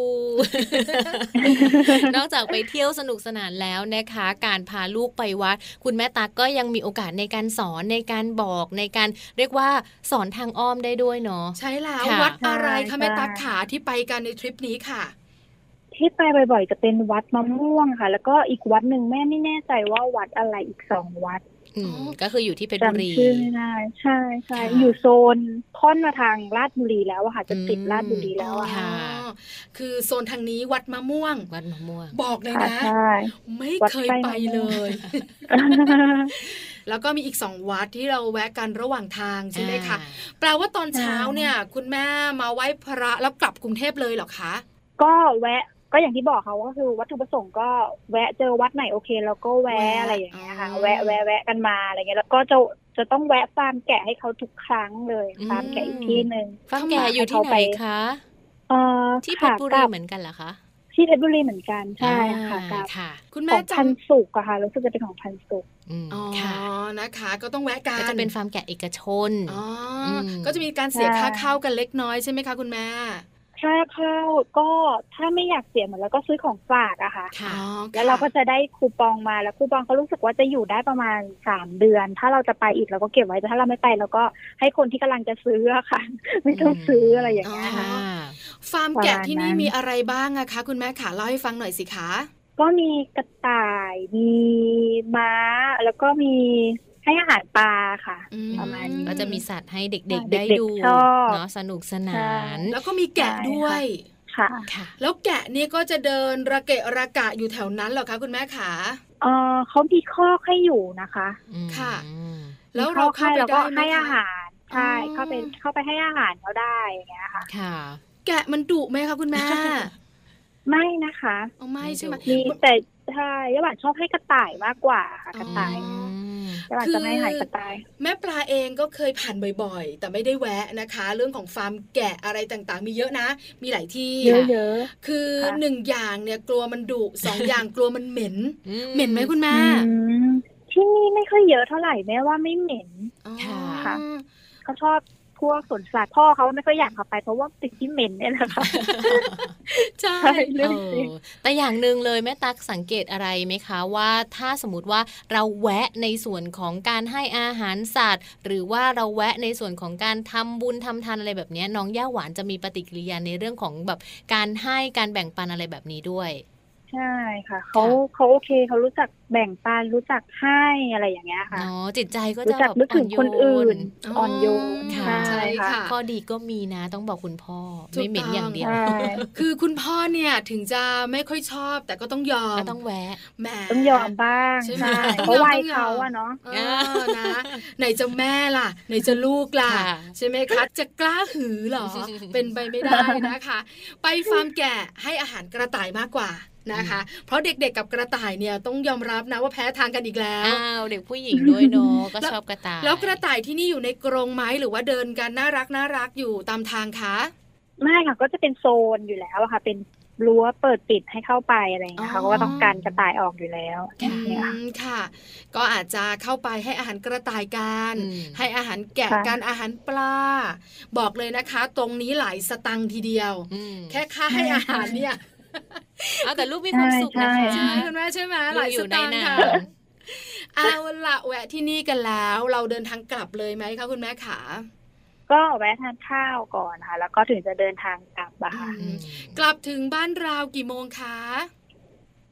นอกจากไปเที่ยวสนุกสนานแล้วนะคะ การพาลูกไปวัด คุณแม่ตักก็ยังมีโอกาสในการสอนในการบอกในการเรียกว่าสอนทางอ้อมได้ด้วยเนาะใช่แล้วค่ะวัดอะไรใช่คะแม่ใช่ตักขาที่ไปกันในทริปนี้ค่ะที่ไปบ่อยๆ จะเป็นวัดมะม่วงค่ะ แล้วก็อีกวัดหนึ่งแม่ไม่แน่ใจว่าวัดอะไรอีกสองวัด อืมก็คืออยู่ที่เพชรบุรีจำชื่อไม่ได้ใช่ใช่ค่ะอยู่โซนค่อนมาทางลาดบุรีแล้วอะค่ะจะติดอืมลาดบุรีแล้วอะค่ะอ๋อคือโซนทางนี้วัดมะม่วงวัดมะม่วง บอกเลยค่ะนะใช่ไม่วัดเคยไส้ไปมะม่วงเลย แล้วก็มีอีกสองวัดที่เราแวะกันระหว่างทางใช่ไหมคะอ่าแปลว่าตอนเช้าเนี่ย คุณแม่มาไหว้พระแล้วกลับกรุงเทพเลยเหรอคะก็แวะ ก็อย่างที่บอกเขาก็คือวัตถุประสงค์ก็แวะเจอวัดไหนโอเค แล้วก็แวะแวะอะไรอย่างเงี้ยค่ะอ๋อแวะแวะแวะกันมาอะไรเงี้ยแล้วก็จะจะต้องแวะฟาร์มแกะให้เขาทุกครั้งเลยอืมฟาร์มแกะอีกที่หนึ่งฟังแกอยู่ที่ไหนคะเอ่อที่เพชรบุรีขากลัเหมือนกันเหรอคะที่เพชรบุรีเหมือนกันใช่ค่ะอ่ากับค่ะคุณขแม่องจพันสุกอะค่ะรู้สึกจะเป็นของพันสุกอืมำอ๋อค่ะนะคะ ก็ต้องแวะกันก็จะเป็นฟาร์มแกะเอกชนอ๋ออมก็จะมีการเสียใช่ค่าเข้ากันเล็กน้อยใช่ไหมคะคุณแม่ ค่าเข้าก็ถ้าไม่อยากเสียเหมือนแล้วก็ซื้อของฝากอะค่ะ ค่ะอ๋อแล้วเราก็ค่ะจะได้คูปองมาแล้วคูปองเขารู้สึกว่าจะอยู่ได้ประมาณสามเดือน ถ้าเราจะไปอีกเราก็เก็บไว้แต่ถ้าเราไม่ไปเราก็ให้คนที่กำลังจะซื้ออะค่ะ ไม่ต้องซื้ออะไรอย่างเงี้ยค่ะค่ะฟาร์มแกะที่นี่ประมาณนั้นมีอะไรบ้างอะคะ คุณแม่ขาเล่าให้ฟังหน่อยสิคะก็มีกระต่าย มีม้า แล้วก็มี ให้อาหารปลาค่ะอืมประมาณนี้ก็จะมีสัตว์ให้เด็กอ่าๆได้เด็กๆดูชอบเนาะสนุกสนาน แล้วก็มีแกะด้วยค่ะค่ะ แล้วแกะนี่ก็จะเดินระเกะระกะอยู่แถวนั้นเหรอคะคุณแม่ขาเออเขามีคอกให้อยู่นะคะอืมค่ะอืมแล้วมีคเราอกเข้าให้ไปแล้วก็ได้ไหมให้อาคะหารใช่อ๋อเข้าไปเข้าไปให้อาหารเขาได้อย่างเงี้ยค่ะ ค่ะ แกะมันดุไหมคะคุณแม่ไม่นะคะอ๋อไม่ใช่ไหมมีแต่ ใช่ยะหวานชอบให้กระต่ายมากกว่าค่ะกระต่ายอ๋อยะหวานจะไม่ให้อาหารกระต่าย แม่ปลาเองก็เคยผ่านบ่อยๆ แต่ไม่ได้แวะนะคะ เรื่องของฟาร์มแกะอะไรต่างๆ มีเยอะนะ มีหลายที่เยอะคือค่ะหนึ่งอย่างเนี่ยกลัวมันดุสองอย่างกลัวมันเหม็นอืเหม็นไหมคุณๆแม่อืมที่นี่ไม่ค่อยเยอะเท่าไหร่แม้ว่าไม่เหม็นอ๋อค่ะเขาชอบ พวกสวนสัตว์พ่อเขาไม่ค่อยอยากเข้าไปเพราะว่าติดที่เหม็นเนี่ยแหละค่ะใช่ใช่เรื่องเอจริงอแต่อย่างหนึ่งเลยแม่ตักสังเกตอะไรไหมคะว่าถ้าสมมติว่าเราแวะในส่วนของการให้อาหารสัตว์ หรือว่าเราแวะในส่วนของการทำบุญทำทานอะไรแบบเนี้ยน้องย่าหวานจะมีปฏิกิริยาในเรื่องของแบบการให้การแบ่งปันอะไรแบบนี้ด้วย ใช่ค่ะเขาเขาโอเคเขารู้จักแบ่งปันรู้จักให้อะไรอย่างเงี้ยค่ะเนาะจิตใจก็รู้จะจักแบบนึกถึงคนอื่นอ๋ออ่อ่อนโยนค่ะใช่ค่ะค่ะข้อดีก็มีนะต้องบอกคุณพ่อถูกไม่เหม็นอย่างเดียวใช่คือคุณพ่อเนี่ยถึงจะไม่ค่อยชอบ แต่ก็ต้องยอมก็ต้องแวะแหมต้องยอมบ้างใช่ไหมใช่ต้องยอมเพราะวัยต้องยอมเขาอะเนาะเออนะไหนจะแม่ล่ะ ไหนจะลูกล่ะค่ะใช่ไหมคะจะกล้าหือเหรอเป็นไปไม่ได้นะคะ ไปฟาร์มแกะให้อาหารกระต่ายมากกว่า นะคะ เพราะเด็กๆกับกระต่ายเนี่ยต้องยอมรับนะว่าแพ้ทางกันอีกแล้วอ้าวเด็กผู้หญิงด้วยเนาะก็ชอบกระต่าย แล้วกระต่ายที่นี่อยู่ในกรงไหมหรือว่าเดินกันน่ารักน่ารักอยู่ตามทางคะไม่ค่ะก็จะเป็นโซนอยู่แล้วอะค่ะ เป็นรั้วเปิดปิดให้เข้าไปอะไรอย่างเงี้ยค่ะเพราะว่าต้องการกระต่ายออกอยู่แล้วค่ะเนี่ยค่ะอืมค่ะก็อาจจะเข้าไปให้อาหารกระต่ายกันอืมให้อาหารแกะค่ะกันอาหารปลา บอกเลยนะคะ ตรงนี้หลายสตังค์ทีเดียวอืมแค่ค่าให้อาหารเนี่ย เอาแต่ลูกมีความสุขนะใช่คะใช่คุณแม่ใช่ไหมหลายอสยู่ในตังค์นาค่ะนเอาละแวะที่นี่กันแล้ว เราเดินทางกลับเลยไหมคะคุณแม่ขาก็แวะทานข้าวก่อนค่ะ แล้วก็ถึงจะเดินทางกลับอะค่ะอืมกลับถึงบ้านเรากี่โมงคะ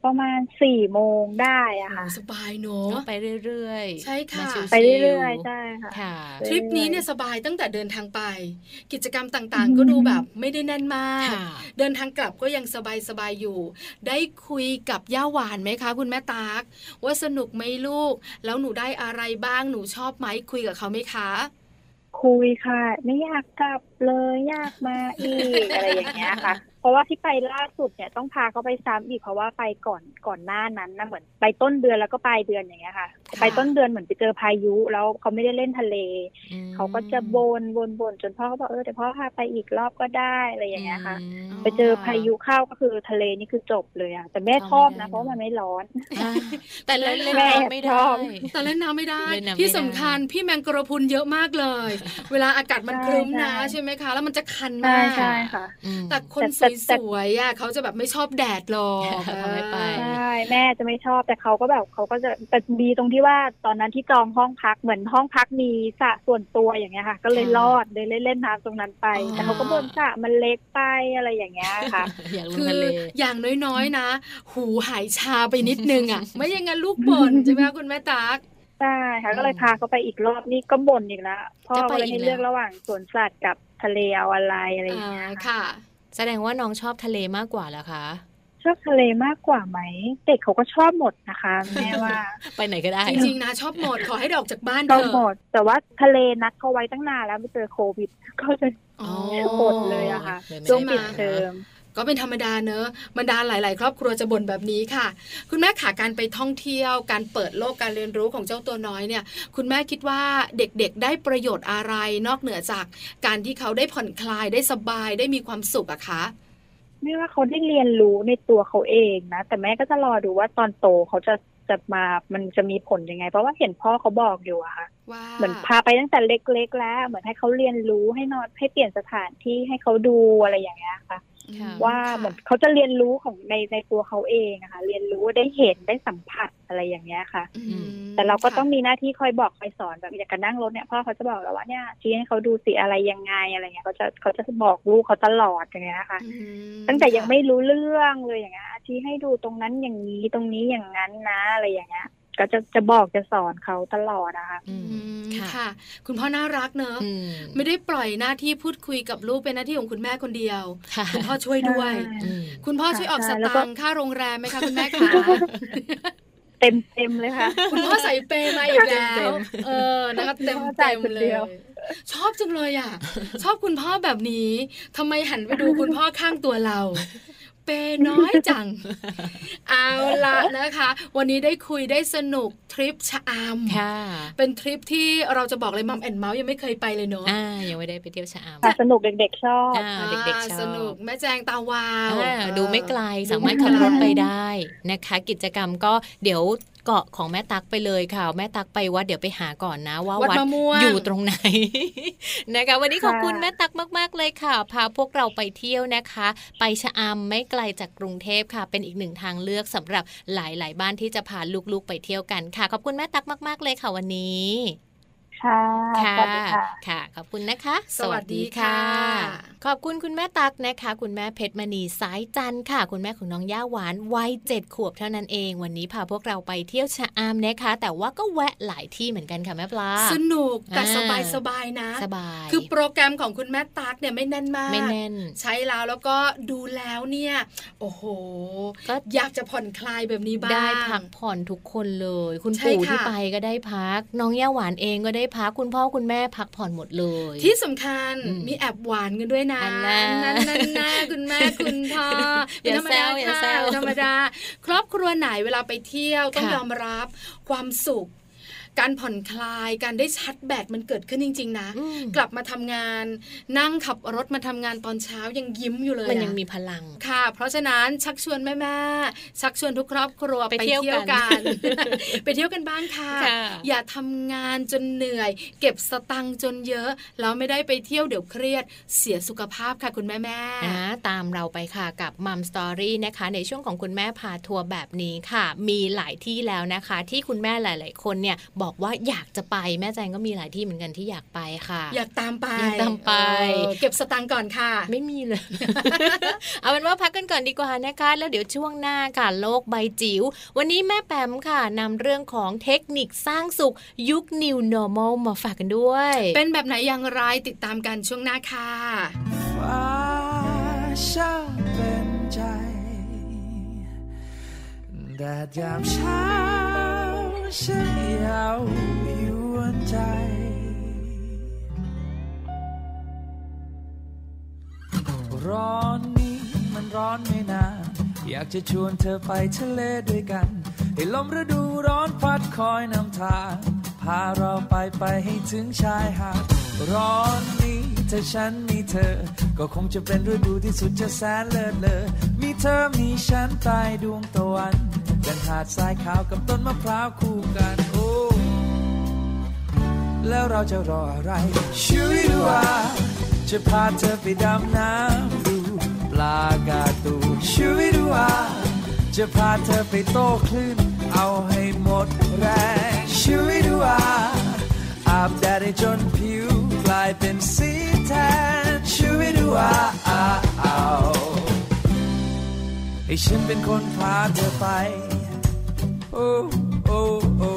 ประมาณสี่โมงได้อะค่ะโอ้สบายเนอะก็ไปเรื่อยๆ ใช่ค่ะมาชิวๆไปเรื่อยๆ ใช่ค่ะค่ะ ทริปนี้เนี่ยสบายตั้งแต่เดินทางไป กิจกรรมต่างอืมๆก็ดูแบบไม่ได้แน่นมากค่ะเดินทางกลับก็ยังสบายๆ อยู่ ได้คุยกับย่าหวานไหมคะ คุณแม่ตากว่าสนุกไหมลูก แล้วหนูได้อะไรบ้างหนูชอบไหมคุยกับเขาไหมคะคุยค่ะ ไม่อยากกลับเลยอยากมาอีกอะไรอย่างเงี้ยค่ะเพ ราะว่าที่ไปล่าสุดเนี่ยต้องพาเขาไปซ้ำอีกเพราะว่าไปก่อนก่อนหน้านั้นนะเหมือนไปต้นเดือนแล้วก็ปลายเดือนอย่างเงี้ยค่ะค่ะไปต้นเดือนเหมือนไปเจอพายุแล้วเขาไม่ได้เล่นทะเลอืมเขาก็จะบนบนบนจนพ่อเขาบอกเออเดี๋ยวพ่อพาไปอีกรอบก็ได้อะไรอย่างเงี้ยค่ะอืมไปเจอพายุเข้าก็คือทะเลนี่คือจบเลยอะแต่แม่ชอบนะเพราะว่ามันไม่ร้อนอ่าแต่เล่นเล่นแม่น้ำไม่ชได้อบแต่เล่นน้ำไม่ได้เล่นน้ำไม่ที่ได้สำคัญพี่แมงกระพรุนเยอะมากเลย เวลาอากาศมันครึ้มนะใช่ใช่ไหมคะ แล้วมันจะคันใช่มากใช่ค่ะอืมแต่คนแต่แต่สวยๆอะเขาจะแบบไม่ชอบแดดหรอกเขาไม่ไปใช่แม่จะไม่ชอบแต่เขาก็แบบเขาก็จะแต่ดีตรงที่ว่าตอนนั้นที่จองห้องพักเหมือนห้องพักมีสระส่วนตัวอย่างเงี้ยค่ะ ก็เลยค่ะรอดเลยเล่นเล่นน้ำตรงนั้นไปอ๋อแต่เขาก็บ่นสระมันเล็กไปอะไรอย่างเงี้ยค่ะอยากลงคือทะเลอย่างน้อยๆนะ หูหายชาไปนิดนึงอะไม่อย่างนั้นลูกบ่นใช่ไหมคะคุณแม่ตักใช่ค่ะก็เลยพาเขาไปอีกรอบนี่ก็บ่นอีกแล้วพ่อจะไปก็เลยอีกให้แล้วเลือกระหว่างสวนสัตว์กับทะเลเอาอะไรอะไรอย่างอ่าเงี้ยค่ะ แสดงว่าน้องชอบทะเลมากกว่าเหรอคะ ชอบทะเลมากกว่าไหม เด็กเขาก็ชอบหมดนะคะ แม่ว่า ไปไหนก็ได้ จริงๆนะชอบหมดขอให้ดออกจากบ้านชเถอบหมอะด แต่ว่าทะเลนัดเขาไว้ตั้งนานแล้วไปเจอโควิด ก็เลยอ๋อ หมดเลยอะค่ะเลยไม่ช่วงได้ปิดมาเทอม ก็เป็นธรรมดาเนอะบรรดาหลาย ๆ ครอบครัวจะบ่นแบบนี้ค่ะ คุณแม่ขาการไปท่องเที่ยว การเปิดโลกการเรียนรู้ของเจ้าตัวน้อยเนี่ย คุณแม่คิดว่าเด็ก ๆ ได้ประโยชน์อะไรนอกเหนือจาก การที่เขาได้ผ่อนคลายได้สบายได้มีความสุขอะคะไม่ว่าเขาได้เรียนรู้ในตัวเขาเองนะ แต่แม่ก็จะรอดูว่าตอนโตเขาจะจะมามันจะมีผลยังไง เพราะว่าเห็นพ่อเขาบอกอยู่อะค่ะว่าเหมือนพาไปตั้งแต่เล็กๆแล้ว เหมือนให้เขาเรียนรู้ให้นอนให้เปลี่ยนสถานที่ให้เขาดูอะไรอย่างเงี้ยค่ะค่ะ ว่าเหมือนเขาจะเรียนรู้ของในในตัวเขาเองอะค่ะเรียนรู้ได้เห็นได้สัมผัสอะไรอย่างเงี้ยค่ะอืมแต่เราก็ค่ะต้องมีหน้าที่คอยบอกคอยสอนแบบอย่างการนั่งรถเนี่ยพ่อเขาจะบอกเราว่าเนี่ยชี้ให้เขาดูสิอะไรยังไงอะไรเงี้ยเขาจะเขาจะบอกลูกเขาตลอดอย่างเงี้ยค่ะอืมตั้งแต่ยังค่ะไม่รู้เรื่องเลยอย่างเงี้ยชี้ให้ดูตรงนั้นอย่างนี้ตรงนี้อย่างนั้นนะอะไรอย่างเงี้ย ก็จะจะบอกจะสอนเขาตลอดนะคะอืมอืมค่ะค่ะ คุณพ่อน่ารักเนอะอืมไม่ได้ปล่อยหน้าที่พูดคุยกับลูกเป็นหน้าที่ของคุณแม่คนเดียวค่ะคุณพ่อช่วยด้วยใช่อืมคุณพ่อช่วยออกสใช่แล้วก็ตางค์ค่าโรงแรมไหมคะคุณแม่คะเต็มเต็มเลยค่ะ คุณพ่อใส่เปย์มาอีกแล้วเออนะคะเต็มคุณพ่อจ่าเต็ยมคนเลเดียยวชอบจังเลยอะ ชอบคุณพ่อแบบนี้ทำไมหันไปดูคุณพ่อข้างตัวเรา เปย์น้อยจัง เอาละนะคะ วันนี้ได้คุยได้สนุกทริปชะอำค่ะเป็นทริปที่เราจะบอกเลยมัมแอนเมาส์ยังไม่เคยไปเลยเนอะอ่ายังไม่ได้ไปเที่ยวชะอำค่ะสนุกเด็กๆชอบอ่าเด็กๆชอบสนุกแม่แจงตาวาวอ่าเออดูไม่ไกลดูสามารถขับรถไปได้นะคะ กิจกรรมก็เดี๋ยว เกาะของแม่ตักไปเลยค่ะ แม่ตักไปวัดเดี๋ยวไปหาก่อนนะ ว่าวัดวัดมะม่วงอยู่ตรงไหนนะคะ วันนี้ขอบคุณค่ะแม่ตักมาก ๆ เลยค่ะ พาพวกเราไปเที่ยวนะคะ ไปชะอำไม่ไกลจากกรุงเทพค่ะ เป็นอีกหนึ่งทางเลือกสำหรับหลาย ๆ บ้านที่จะพาลูก ๆ ไปเที่ยวกันค่ะ ขอบคุณแม่ตักมาก ๆ เลยค่ะวันนี้ ค่ะค่ะสวัสดีค่ะค่ะ ขอบคุณนะคะ สวัสดีค่ะ ขอบคุณคุณแม่ตักนะคะ คุณแม่เพชรมณีสายจันทร์ค่ะ คุณแม่ของน้องย่าหวานวัยเจ็ดขวบเท่านั้นเอง วันนี้พาพวกเราไปเที่ยวชะอามนะคะ แต่ว่าก็แวะหลายที่เหมือนกันค่ะแม่ปลา สนุกแต่อ่าสบายสบายๆนะ สบาย คือโปรแกรมของคุณแม่ตั๊กเนี่ยไม่แน่นมาก ไม่แน่น ใช้แล้วแล้วก็ดูแล้วเนี่ย โอ้โห ก็อยากจะผ่อนคลายแบบนี้บ้าง ได้พักผ่อนทุกคนเลย คุณใช่ปู่ค่ะที่ไปก็ได้พัก น้องย่าหวานเองก็ได้พักคุณพ่อคุณแม่พักผ่อนหมดเลย ที่สำคัญอืมมีแอบหวานกันด้วยนะอันน่ะนั่นนั่นน่คุณแม่คุณพ่ออย่าเป็นธรรมแซดาวอย่าค่ะแซวเป็นธรรมดา ครอบครัวไหนเวลาไปเที่ยวต้องค่ะยอมรับความสุข การผ่อนคลายการได้ชัดแบตมันเกิดขึ้นจริง ๆ นะอืมกลับมาทำงาน นั่งขับรถมาทำงานตอนเช้ายังยิ้มอยู่เลย มันอะยังมีพลังค่ะ เพราะฉะนั้นชักชวนแม่ๆชักชวนทุกครอบครัวไปเที่ยวกันกันไปเที่ยวกันบ้างค่ะค่ะอย่าทำงานจนเหนื่อย เก็บสตังค์จนเยอะแล้วไม่ได้ไปเที่ยวเดี๋ยวเครียดเสียสุขภาพค่ะคุณแม่แม่ๆนะตามเราไปค่ะกับมัมสตอรี่นะคะ ในช่วงของคุณแม่พาทัวร์แบบนี้ค่ะ มีหลายที่แล้วนะคะ ที่คุณแม่หลาย ๆ คนเนี่ยบอกว่าอยากจะไปแม่แจงก็มีหลายที่เหมือนกันที่อยากไปค่ะ อยากตามไปอยากตามไปเออเก็บสตังค์ก่อนค่ะ ไม่มีเลย เอาเป็นว่าพักกันก่อนดีกว่านะคะ แล้วเดี๋ยวช่วงหน้าค่ะโลกใบจิ๋ววันนี้แม่แปมค่ะนำเรื่องของเทคนิคสร้างสุขยุค New Normal มาฝากกันด้วย เป็นแบบไหนอย่างไรติดตามกันช่วงหน้าค่ะฟ้าช่างเป็นใจแดดยามเช้า ฉันเยาวยวนใจร้อนนี้มันร้อนไม่นานอยากจะชวนเธอไปทะเลด้วยกัน ให้ลมฤดูร้อนพัดคอยนำทาง พาเราไปไปให้ถึงชายหาดร้อนนี้ถ้าฉันมีเธอ ก็คงจะเป็นฤดูที่สุดจะแสนเลิศเลอมีเธอมีฉันใต้ดวงตะวัน กันหาดทรายขาวกับต้นมะพร้าวคู่กันโอ้แล้วเราจะรออะไรช่วยดูว่าจะพาเธอไปดำน้ำดูปลากาตูช่วยดูว่าจะพาเธอไปโต้คลื่นเอาให้หมดแรงช่วยดูว่าอาบแดดให้จนผิวกลายเป็นสีแทนช่วยดูว่าเอาให้ ฉันเป็นคนพาเธอไป โอ้โอ้โอ้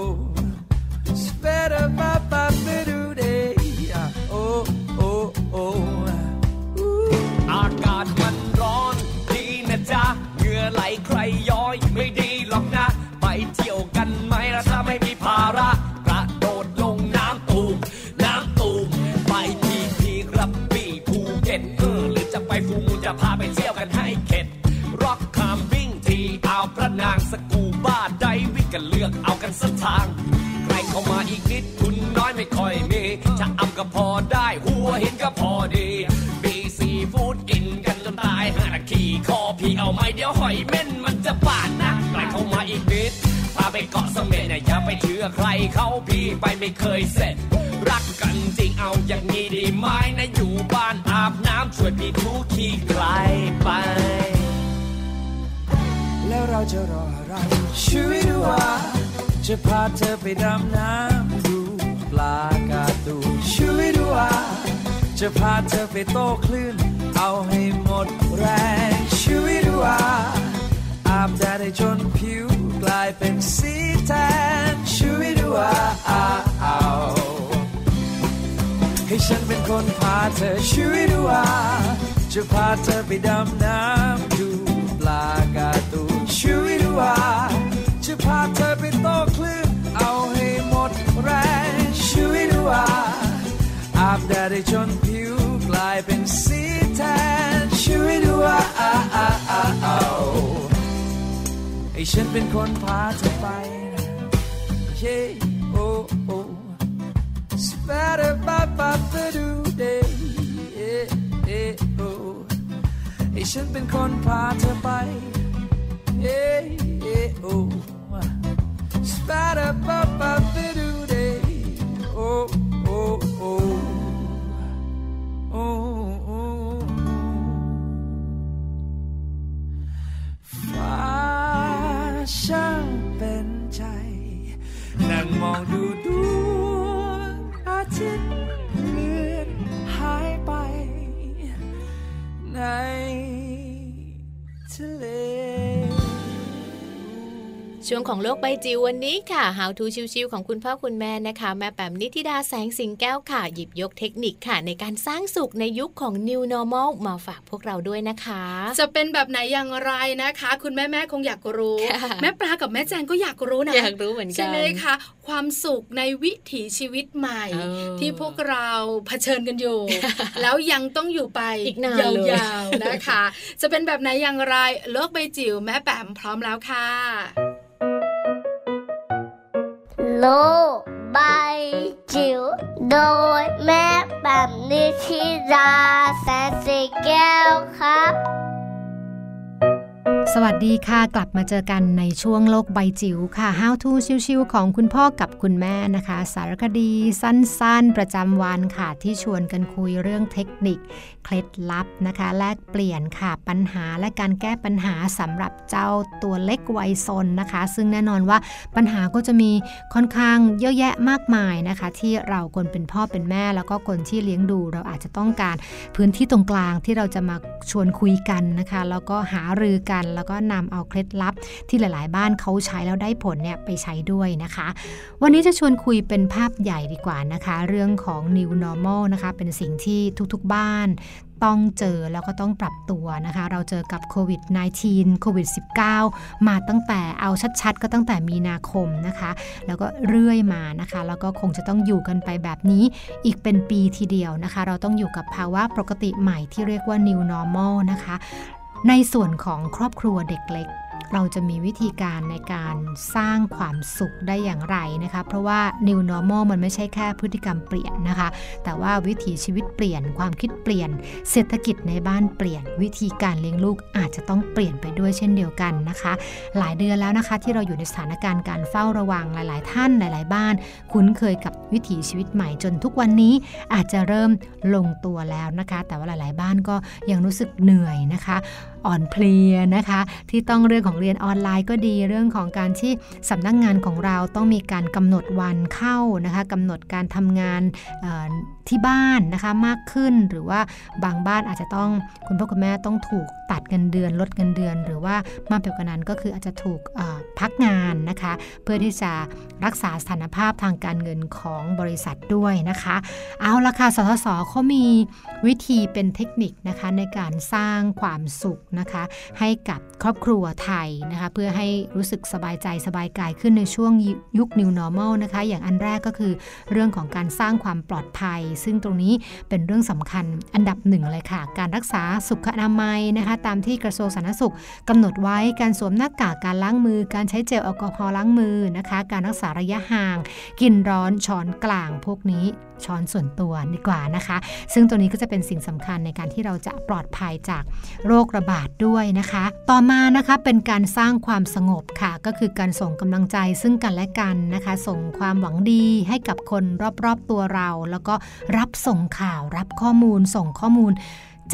เชื่อใครเขาพี่ไปไม่เคยเสร็จ รักกันจริงเอาอย่างนี้ดีไหมนะอยู่บ้านอาบน้ำช่วยพี่ทูขี้ใครไป แล้วเราจะรออะไรช่วยดูว่าจะพาเธอไปดำน้ำดูปลากาตูช่วยดูว่าจะพาเธอไปโตคลื่น เอาให้หมดแรงช่วยดูว่าอาบแดดให้จนผิวกลายเป็นสีแทน ให้ฉันเป็นคนพาเธอช่วยดูว่าจะพาเธอไปดำน้ำดูปลากาตูช่วยดูว่าจะพาเธอไปโตคลื่นเอาให้หมดแรงช่วยดูว่าอาบแดดจนผิวกลายเป็นสีแทนช่วยดูว่าให้ฉันเป็นคนพาเธอไป J O O. Spatter by Papa Day. Ich bin Kompate bei. Hey, hey, oh. Spatter by Papa Day. Oh, oh, oh. ช่วงของโลกใบจิ๋ววันนี้ค่ะ How to ชิวๆของคุณพ่อคุณแม่นะคะ แม่แปมนิติดาแสงสิงแก้วค่ะ หยิบยกเทคนิคค่ะ ในการสร้างสุขในยุคของ New Normal มาฝากพวกเราด้วยนะคะ จะเป็นแบบไหนอย่างไรนะคะ คุณแม่แม่คงอยากรู้ค่ะแม่ปลากับแม่แจงก็อยากรู้นะอยากรู้เหมือนกันใช่ไหมคะความสุขในวิถีชีวิตใหม่เออที่พวกเราเผชิญกันอยู่ แล้วยังต้องอยู่ไปอีกนานเลยยาวๆนะคะ จะเป็นแบบไหนอย่างไรโลกใบจิ๋วแม่แปมพร้อมแล้วค่ะ โลกใบจิ๋วโดยแม่แบบนิชิราแสนสีแก้วครับสวัสดีค่ะ กลับมาเจอกันในช่วงโลกใบจิ๋วค่ะ How to ชิวๆของคุณพ่อกับคุณแม่นะคะ สารคดีสั้นๆ ประจำวันค่ะ ที่ชวนกันคุยเรื่องเทคนิคเคล็ดลับนะคะ แลกเปลี่ยนค่ะปัญหาและการแก้ปัญหาสำหรับเจ้าตัวเล็กวัยซนนะคะ ซึ่งแน่นอนว่าปัญหาก็จะมีค่อนข้างเยอะแยะมากมายนะคะ ที่เราคนเป็นพ่อเป็นแม่ แล้วก็คนที่เลี้ยงดู เราอาจจะต้องการพื้นที่ตรงกลางที่เราจะมาชวนคุยกันนะคะ แล้วก็หารือกันแล้วก็นำเอาเคล็ดลับที่หลาย ๆ บ้านเขาใช้แล้วได้ผลเนี่ยไปใช้ด้วยนะคะ วันนี้จะชวนคุยเป็นภาพใหญ่ดีกว่านะคะ เรื่องของ new normal นะคะเป็นสิ่งที่ทุกๆบ้าน ต้องเจอแล้วก็ต้องปรับตัวนะคะ เราเจอกับโควิด -19 โควิด -19 มาตั้งแต่เอาชัดๆ ก็ตั้งแต่มีนาคมนะคะ แล้วก็เรื่อยมานะคะ แล้วก็คงจะต้องอยู่กันไปแบบนี้อีกเป็นปีทีเดียวนะคะ เราต้องอยู่กับภาวะปกติใหม่ที่เรียกว่า new normal นะคะ ในส่วนของครอบครัวเด็กเล็ก เราจะมีวิธีการในการสร้างความสุขได้อย่างไรนะคะ เพราะว่า new normal มันไม่ใช่แค่พฤติกรรมเปลี่ยนนะคะ แต่ว่าวิถีชีวิตเปลี่ยน ความคิดเปลี่ยน เศรษฐกิจในบ้านเปลี่ยน วิธีการเลี้ยงลูกอาจจะต้องเปลี่ยนไปด้วยเช่นเดียวกันนะคะ หลายเดือนแล้วนะคะที่เราอยู่ในสถานการณ์การเฝ้าระวังหลาย ๆ ท่านหลาย ๆ บ้าน คุ้นเคยกับวิถีชีวิตใหม่จนทุกวันนี้อาจจะเริ่มลงตัวแล้วนะคะ แต่ว่าหลาย ๆ บ้านก็ยังรู้สึกเหนื่อยนะคะ อ่อนเพลียนะคะ ที่ต้องเรื่องของเรียนออนไลน์ก็ดีเรื่องของการที่สำนักงานของเราต้องมีการกำหนดวันเข้านะคะกำหนดการทำงานที่บ้านนะคะมากขึ้น หรือว่าบางบ้านอาจจะต้องคุณพ่อคุณแม่ต้องถูกตัดเงินเดือน ลดเงินเดือน หรือว่ามากไปกว่านั้นก็คืออาจจะถูกพักงานนะคะ เพื่อที่จะรักษาสถานภาพทางการเงินของบริษัทด้วยนะคะ เอาละค่ะสทศเขามีวิธีเป็นเทคนิคนะคะในการสร้างความสุขนะคะให้กับครอบครัวไทยนะคะเพื่อให้รู้สึกสบายใจสบายกายขึ้นในช่วงยุค New Normal นะคะอย่างอันแรกก็คือเรื่องของการสร้างความปลอดภัยซึ่งตรงนี้เป็นเรื่องสำคัญอันดับหนึ่งเลยค่ะ การรักษาสุขอนามัยนะคะ ตามที่กระทรวงสาธารณสุขกำหนดไว้การสวมหน้ากากการล้างมือ การใช้เจลแอลกอฮอล์ล้างมือนะคะ การรักษาระยะห่าง กินร้อนช้อนกลางพวกนี้ช้อนส่วนตัวดีกว่านะคะ ซึ่งตัวนี้ก็จะเป็นสิ่งสำคัญในการที่เราจะปลอดภัยจากโรคระบาดด้วยนะคะ ต่อมานะคะเป็นการสร้างความสงบค่ะ ก็คือการส่งกำลังใจซึ่งกันและกันนะคะ ส่งความหวังดีให้กับคนรอบๆตัวเรา แล้วก็รับส่งข่าว รับข้อมูล ส่งข้อมูล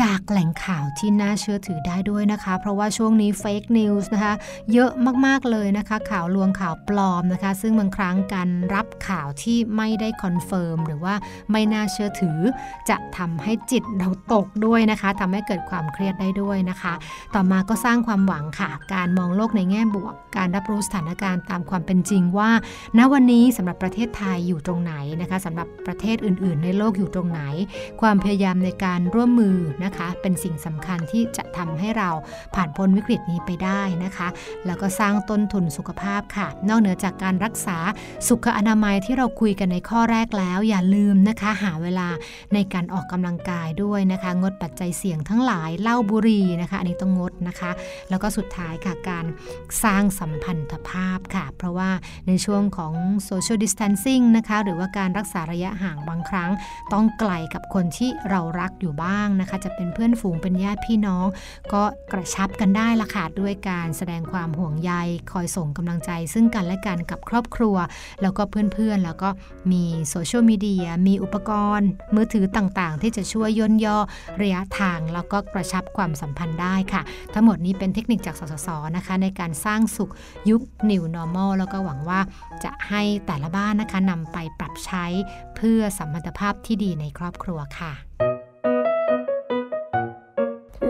จากแหล่งข่าวที่น่าเชื่อถือได้ด้วยนะคะ เพราะว่าช่วงนี้เฟกนิวส์นะคะเยอะมากๆเลยนะคะ ข่าวลวงข่าวปลอมนะคะ ซึ่งบางครั้งการรับข่าวที่ไม่ได้ confirm หรือว่าไม่น่าเชื่อถือ จะทำให้จิตเราตกด้วยนะคะทำให้เกิดความเครียดได้ด้วยนะคะ ต่อมาก็สร้างความหวังค่ะ การมองโลกในแง่บวก การรับรู้สถานการณ์ตามความเป็นจริงว่า ณวันนี้สำหรับประเทศไทยอยู่ตรงไหนนะคะสำหรับประเทศอื่น ๆ ในโลกอยู่ตรงไหน ความพยายามในการร่วมมือนะคะ เป็นสิ่งสำคัญที่จะทำให้เราผ่านพ้นวิกฤตนี้ไปได้นะคะ แล้วก็สร้างต้นทุนสุขภาพค่ะ นอกเหนือจากการรักษาสุขอนามัยที่เราคุยกันในข้อแรกแล้ว อย่าลืมนะคะหาเวลาในการออกกำลังกายด้วยนะคะ งดปัจจัยเสี่ยงทั้งหลายเหล้าบุหรี่นะคะ อันนี้ต้องงดนะคะ แล้วก็สุดท้ายค่ะการสร้างสัมพันธภาพค่ะ เพราะว่าในช่วงของ social distancing นะคะ หรือว่าการรักษาระยะห่างบางครั้ง ต้องไกลกับคนที่เรารักอยู่บ้างนะคะ จะจะเป็นเพื่อนฝูงเป็นญาติพี่น้อง ก็กระชับกันได้ละค่ะด้วยการแสดงความห่วงใยคอยส่งกำลังใจ ซึ่งกันและกันกับครอบครัว แล้วก็เพื่อนๆ แล้วก็มีโซเชียลมีเดียมีอุปกรณ์ มือถือต่างๆ ที่จะช่วยย่นย่อระยะทาง แล้วก็กระชับความสัมพันธ์ได้ค่ะ ทั้งหมดนี้เป็นเทคนิคจากสสสนะคะ ในการสร้างสุขยุค New Normal แล้วก็หวังว่าจะให้แต่ละบ้านนะคะนำไปปรับใช้เพื่อสัมพันธภาพที่ดีในครอบครัวค่ะ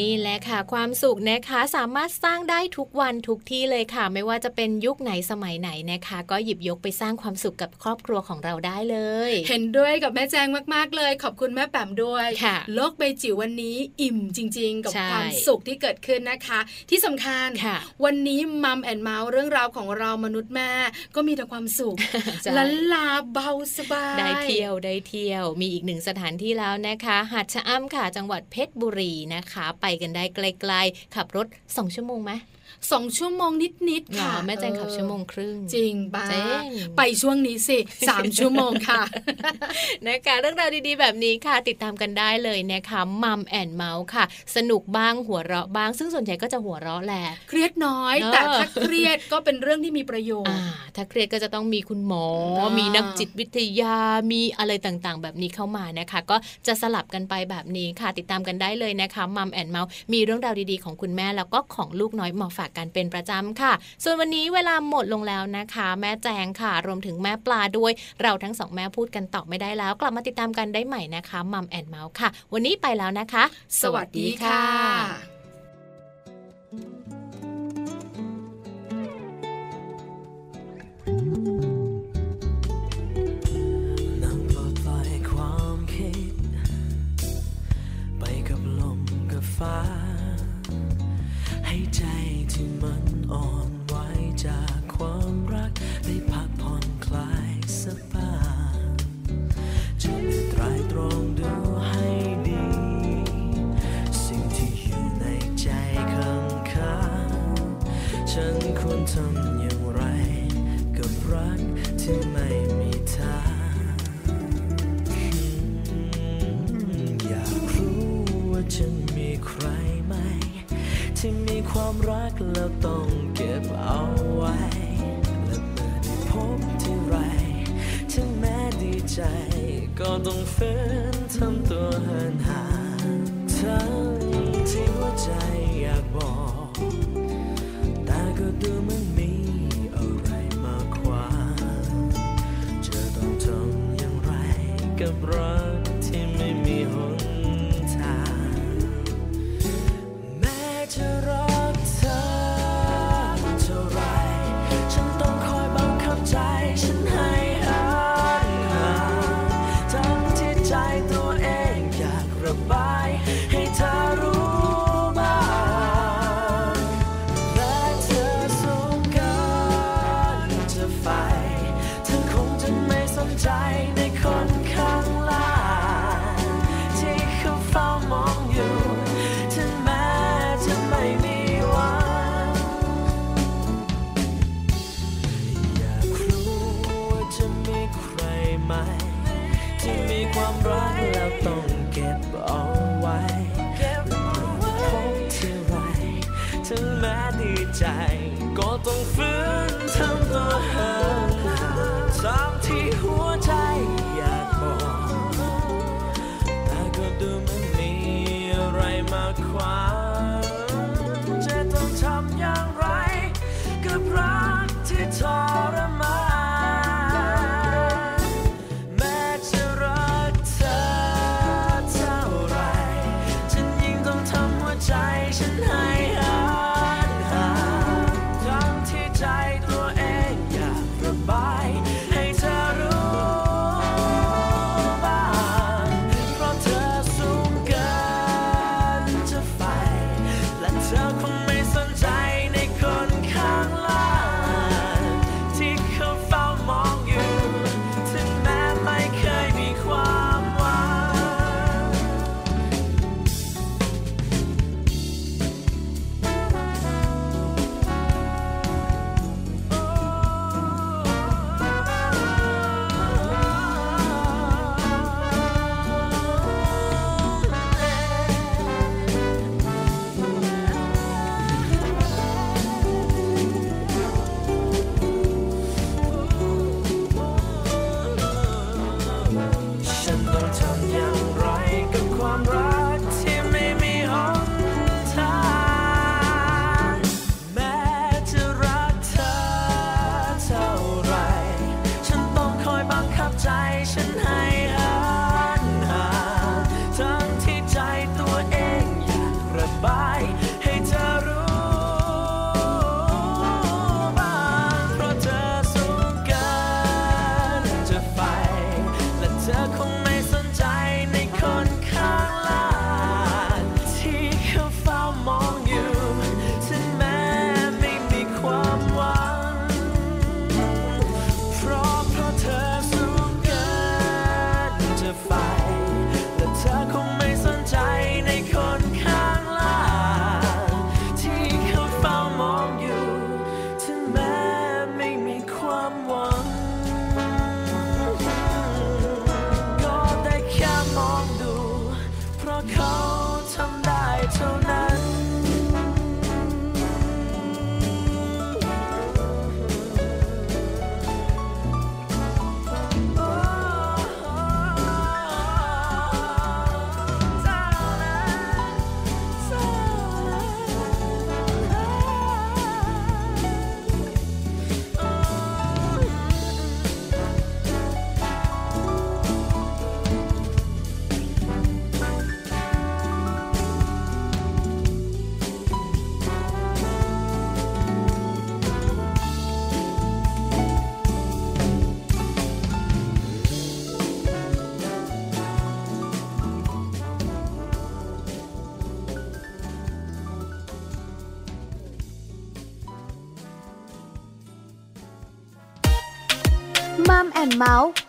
นี่แหละค่ะความสุขนะคะสามารถสร้างได้ทุกวันทุกที่เลยค่ะ ไม่ว่าจะเป็นยุคไหนสมัยไหนนะคะ ก็หยิบยกไปสร้างความสุขกับครอบครัวของเราได้เลย เห็นด้วยกับแม่แจงมากๆเลย ขอบคุณแม่แปมด้วยค่ะโลกใบจิ๋ววันนี้อิ่มจริง ๆ กับความสุขที่เกิดขึ้นนะคะ ที่สำคัญวันนี้ Mom and Mouth เรื่องราวของเรามนุษย์แม่ก็มีแต่ความสุขลันลาเบาสบายได้เที่ยวได้เที่ยว มีอีกหนึ่งสถานที่แล้วนะคะหาดชะอำค่ะจังหวัดเพชรบุรีนะคะไปกันได้ใกล้ๆขับรถสองชั่วโมงไหม สองชั่วโมงนิดๆค่ะแม่แจงขับชั่วโมงครึ่งจริงบ้าไปช่วงนี้สิสามชั่วโมงค่ะนะคะเรื่องราวดีๆ แบบนี้ค่ะ ติดตามกันได้เลยนะคะ Mom and Mouth ค่ะ สนุกบ้างหัวเราะบ้าง ซึ่งส่วนใหญ่ก็จะหัวเราะแหละเครียดน้อย แต่ถ้าเครียดก็เป็นเรื่องที่มีประโยชน์ถ้าเครียดก็จะต้องมีคุณหมอ มีนักจิตวิทยามีอะไรต่างๆ แบบนี้เข้ามานะคะ ก็จะสลับกันไปแบบนี้ค่ะ ติดตามกันได้เลยนะคะมัมแอนเมาส์มีเรื่องราวดีๆของคุณแม่แล้วก็ของลูกน้อยมาฝากกันเป็นประจำค่ะ ส่วนวันนี้เวลาหมดลงแล้วนะคะ แม่แจงค่ะ รวมถึงแม่ปลาด้วย เราทั้งสองแม่พูดกันต่อไม่ได้แล้ว กลับมาติดตามกันได้ใหม่นะคะมัมแอนเมาส์ค่ะ วันนี้ไปแล้วนะคะ สวัสดีค่ะ รักแล้วต้องเก็บเอาไว้พบที่ไรถึงแม้ดีใจ ก็ต้องฝืนทำตัวห้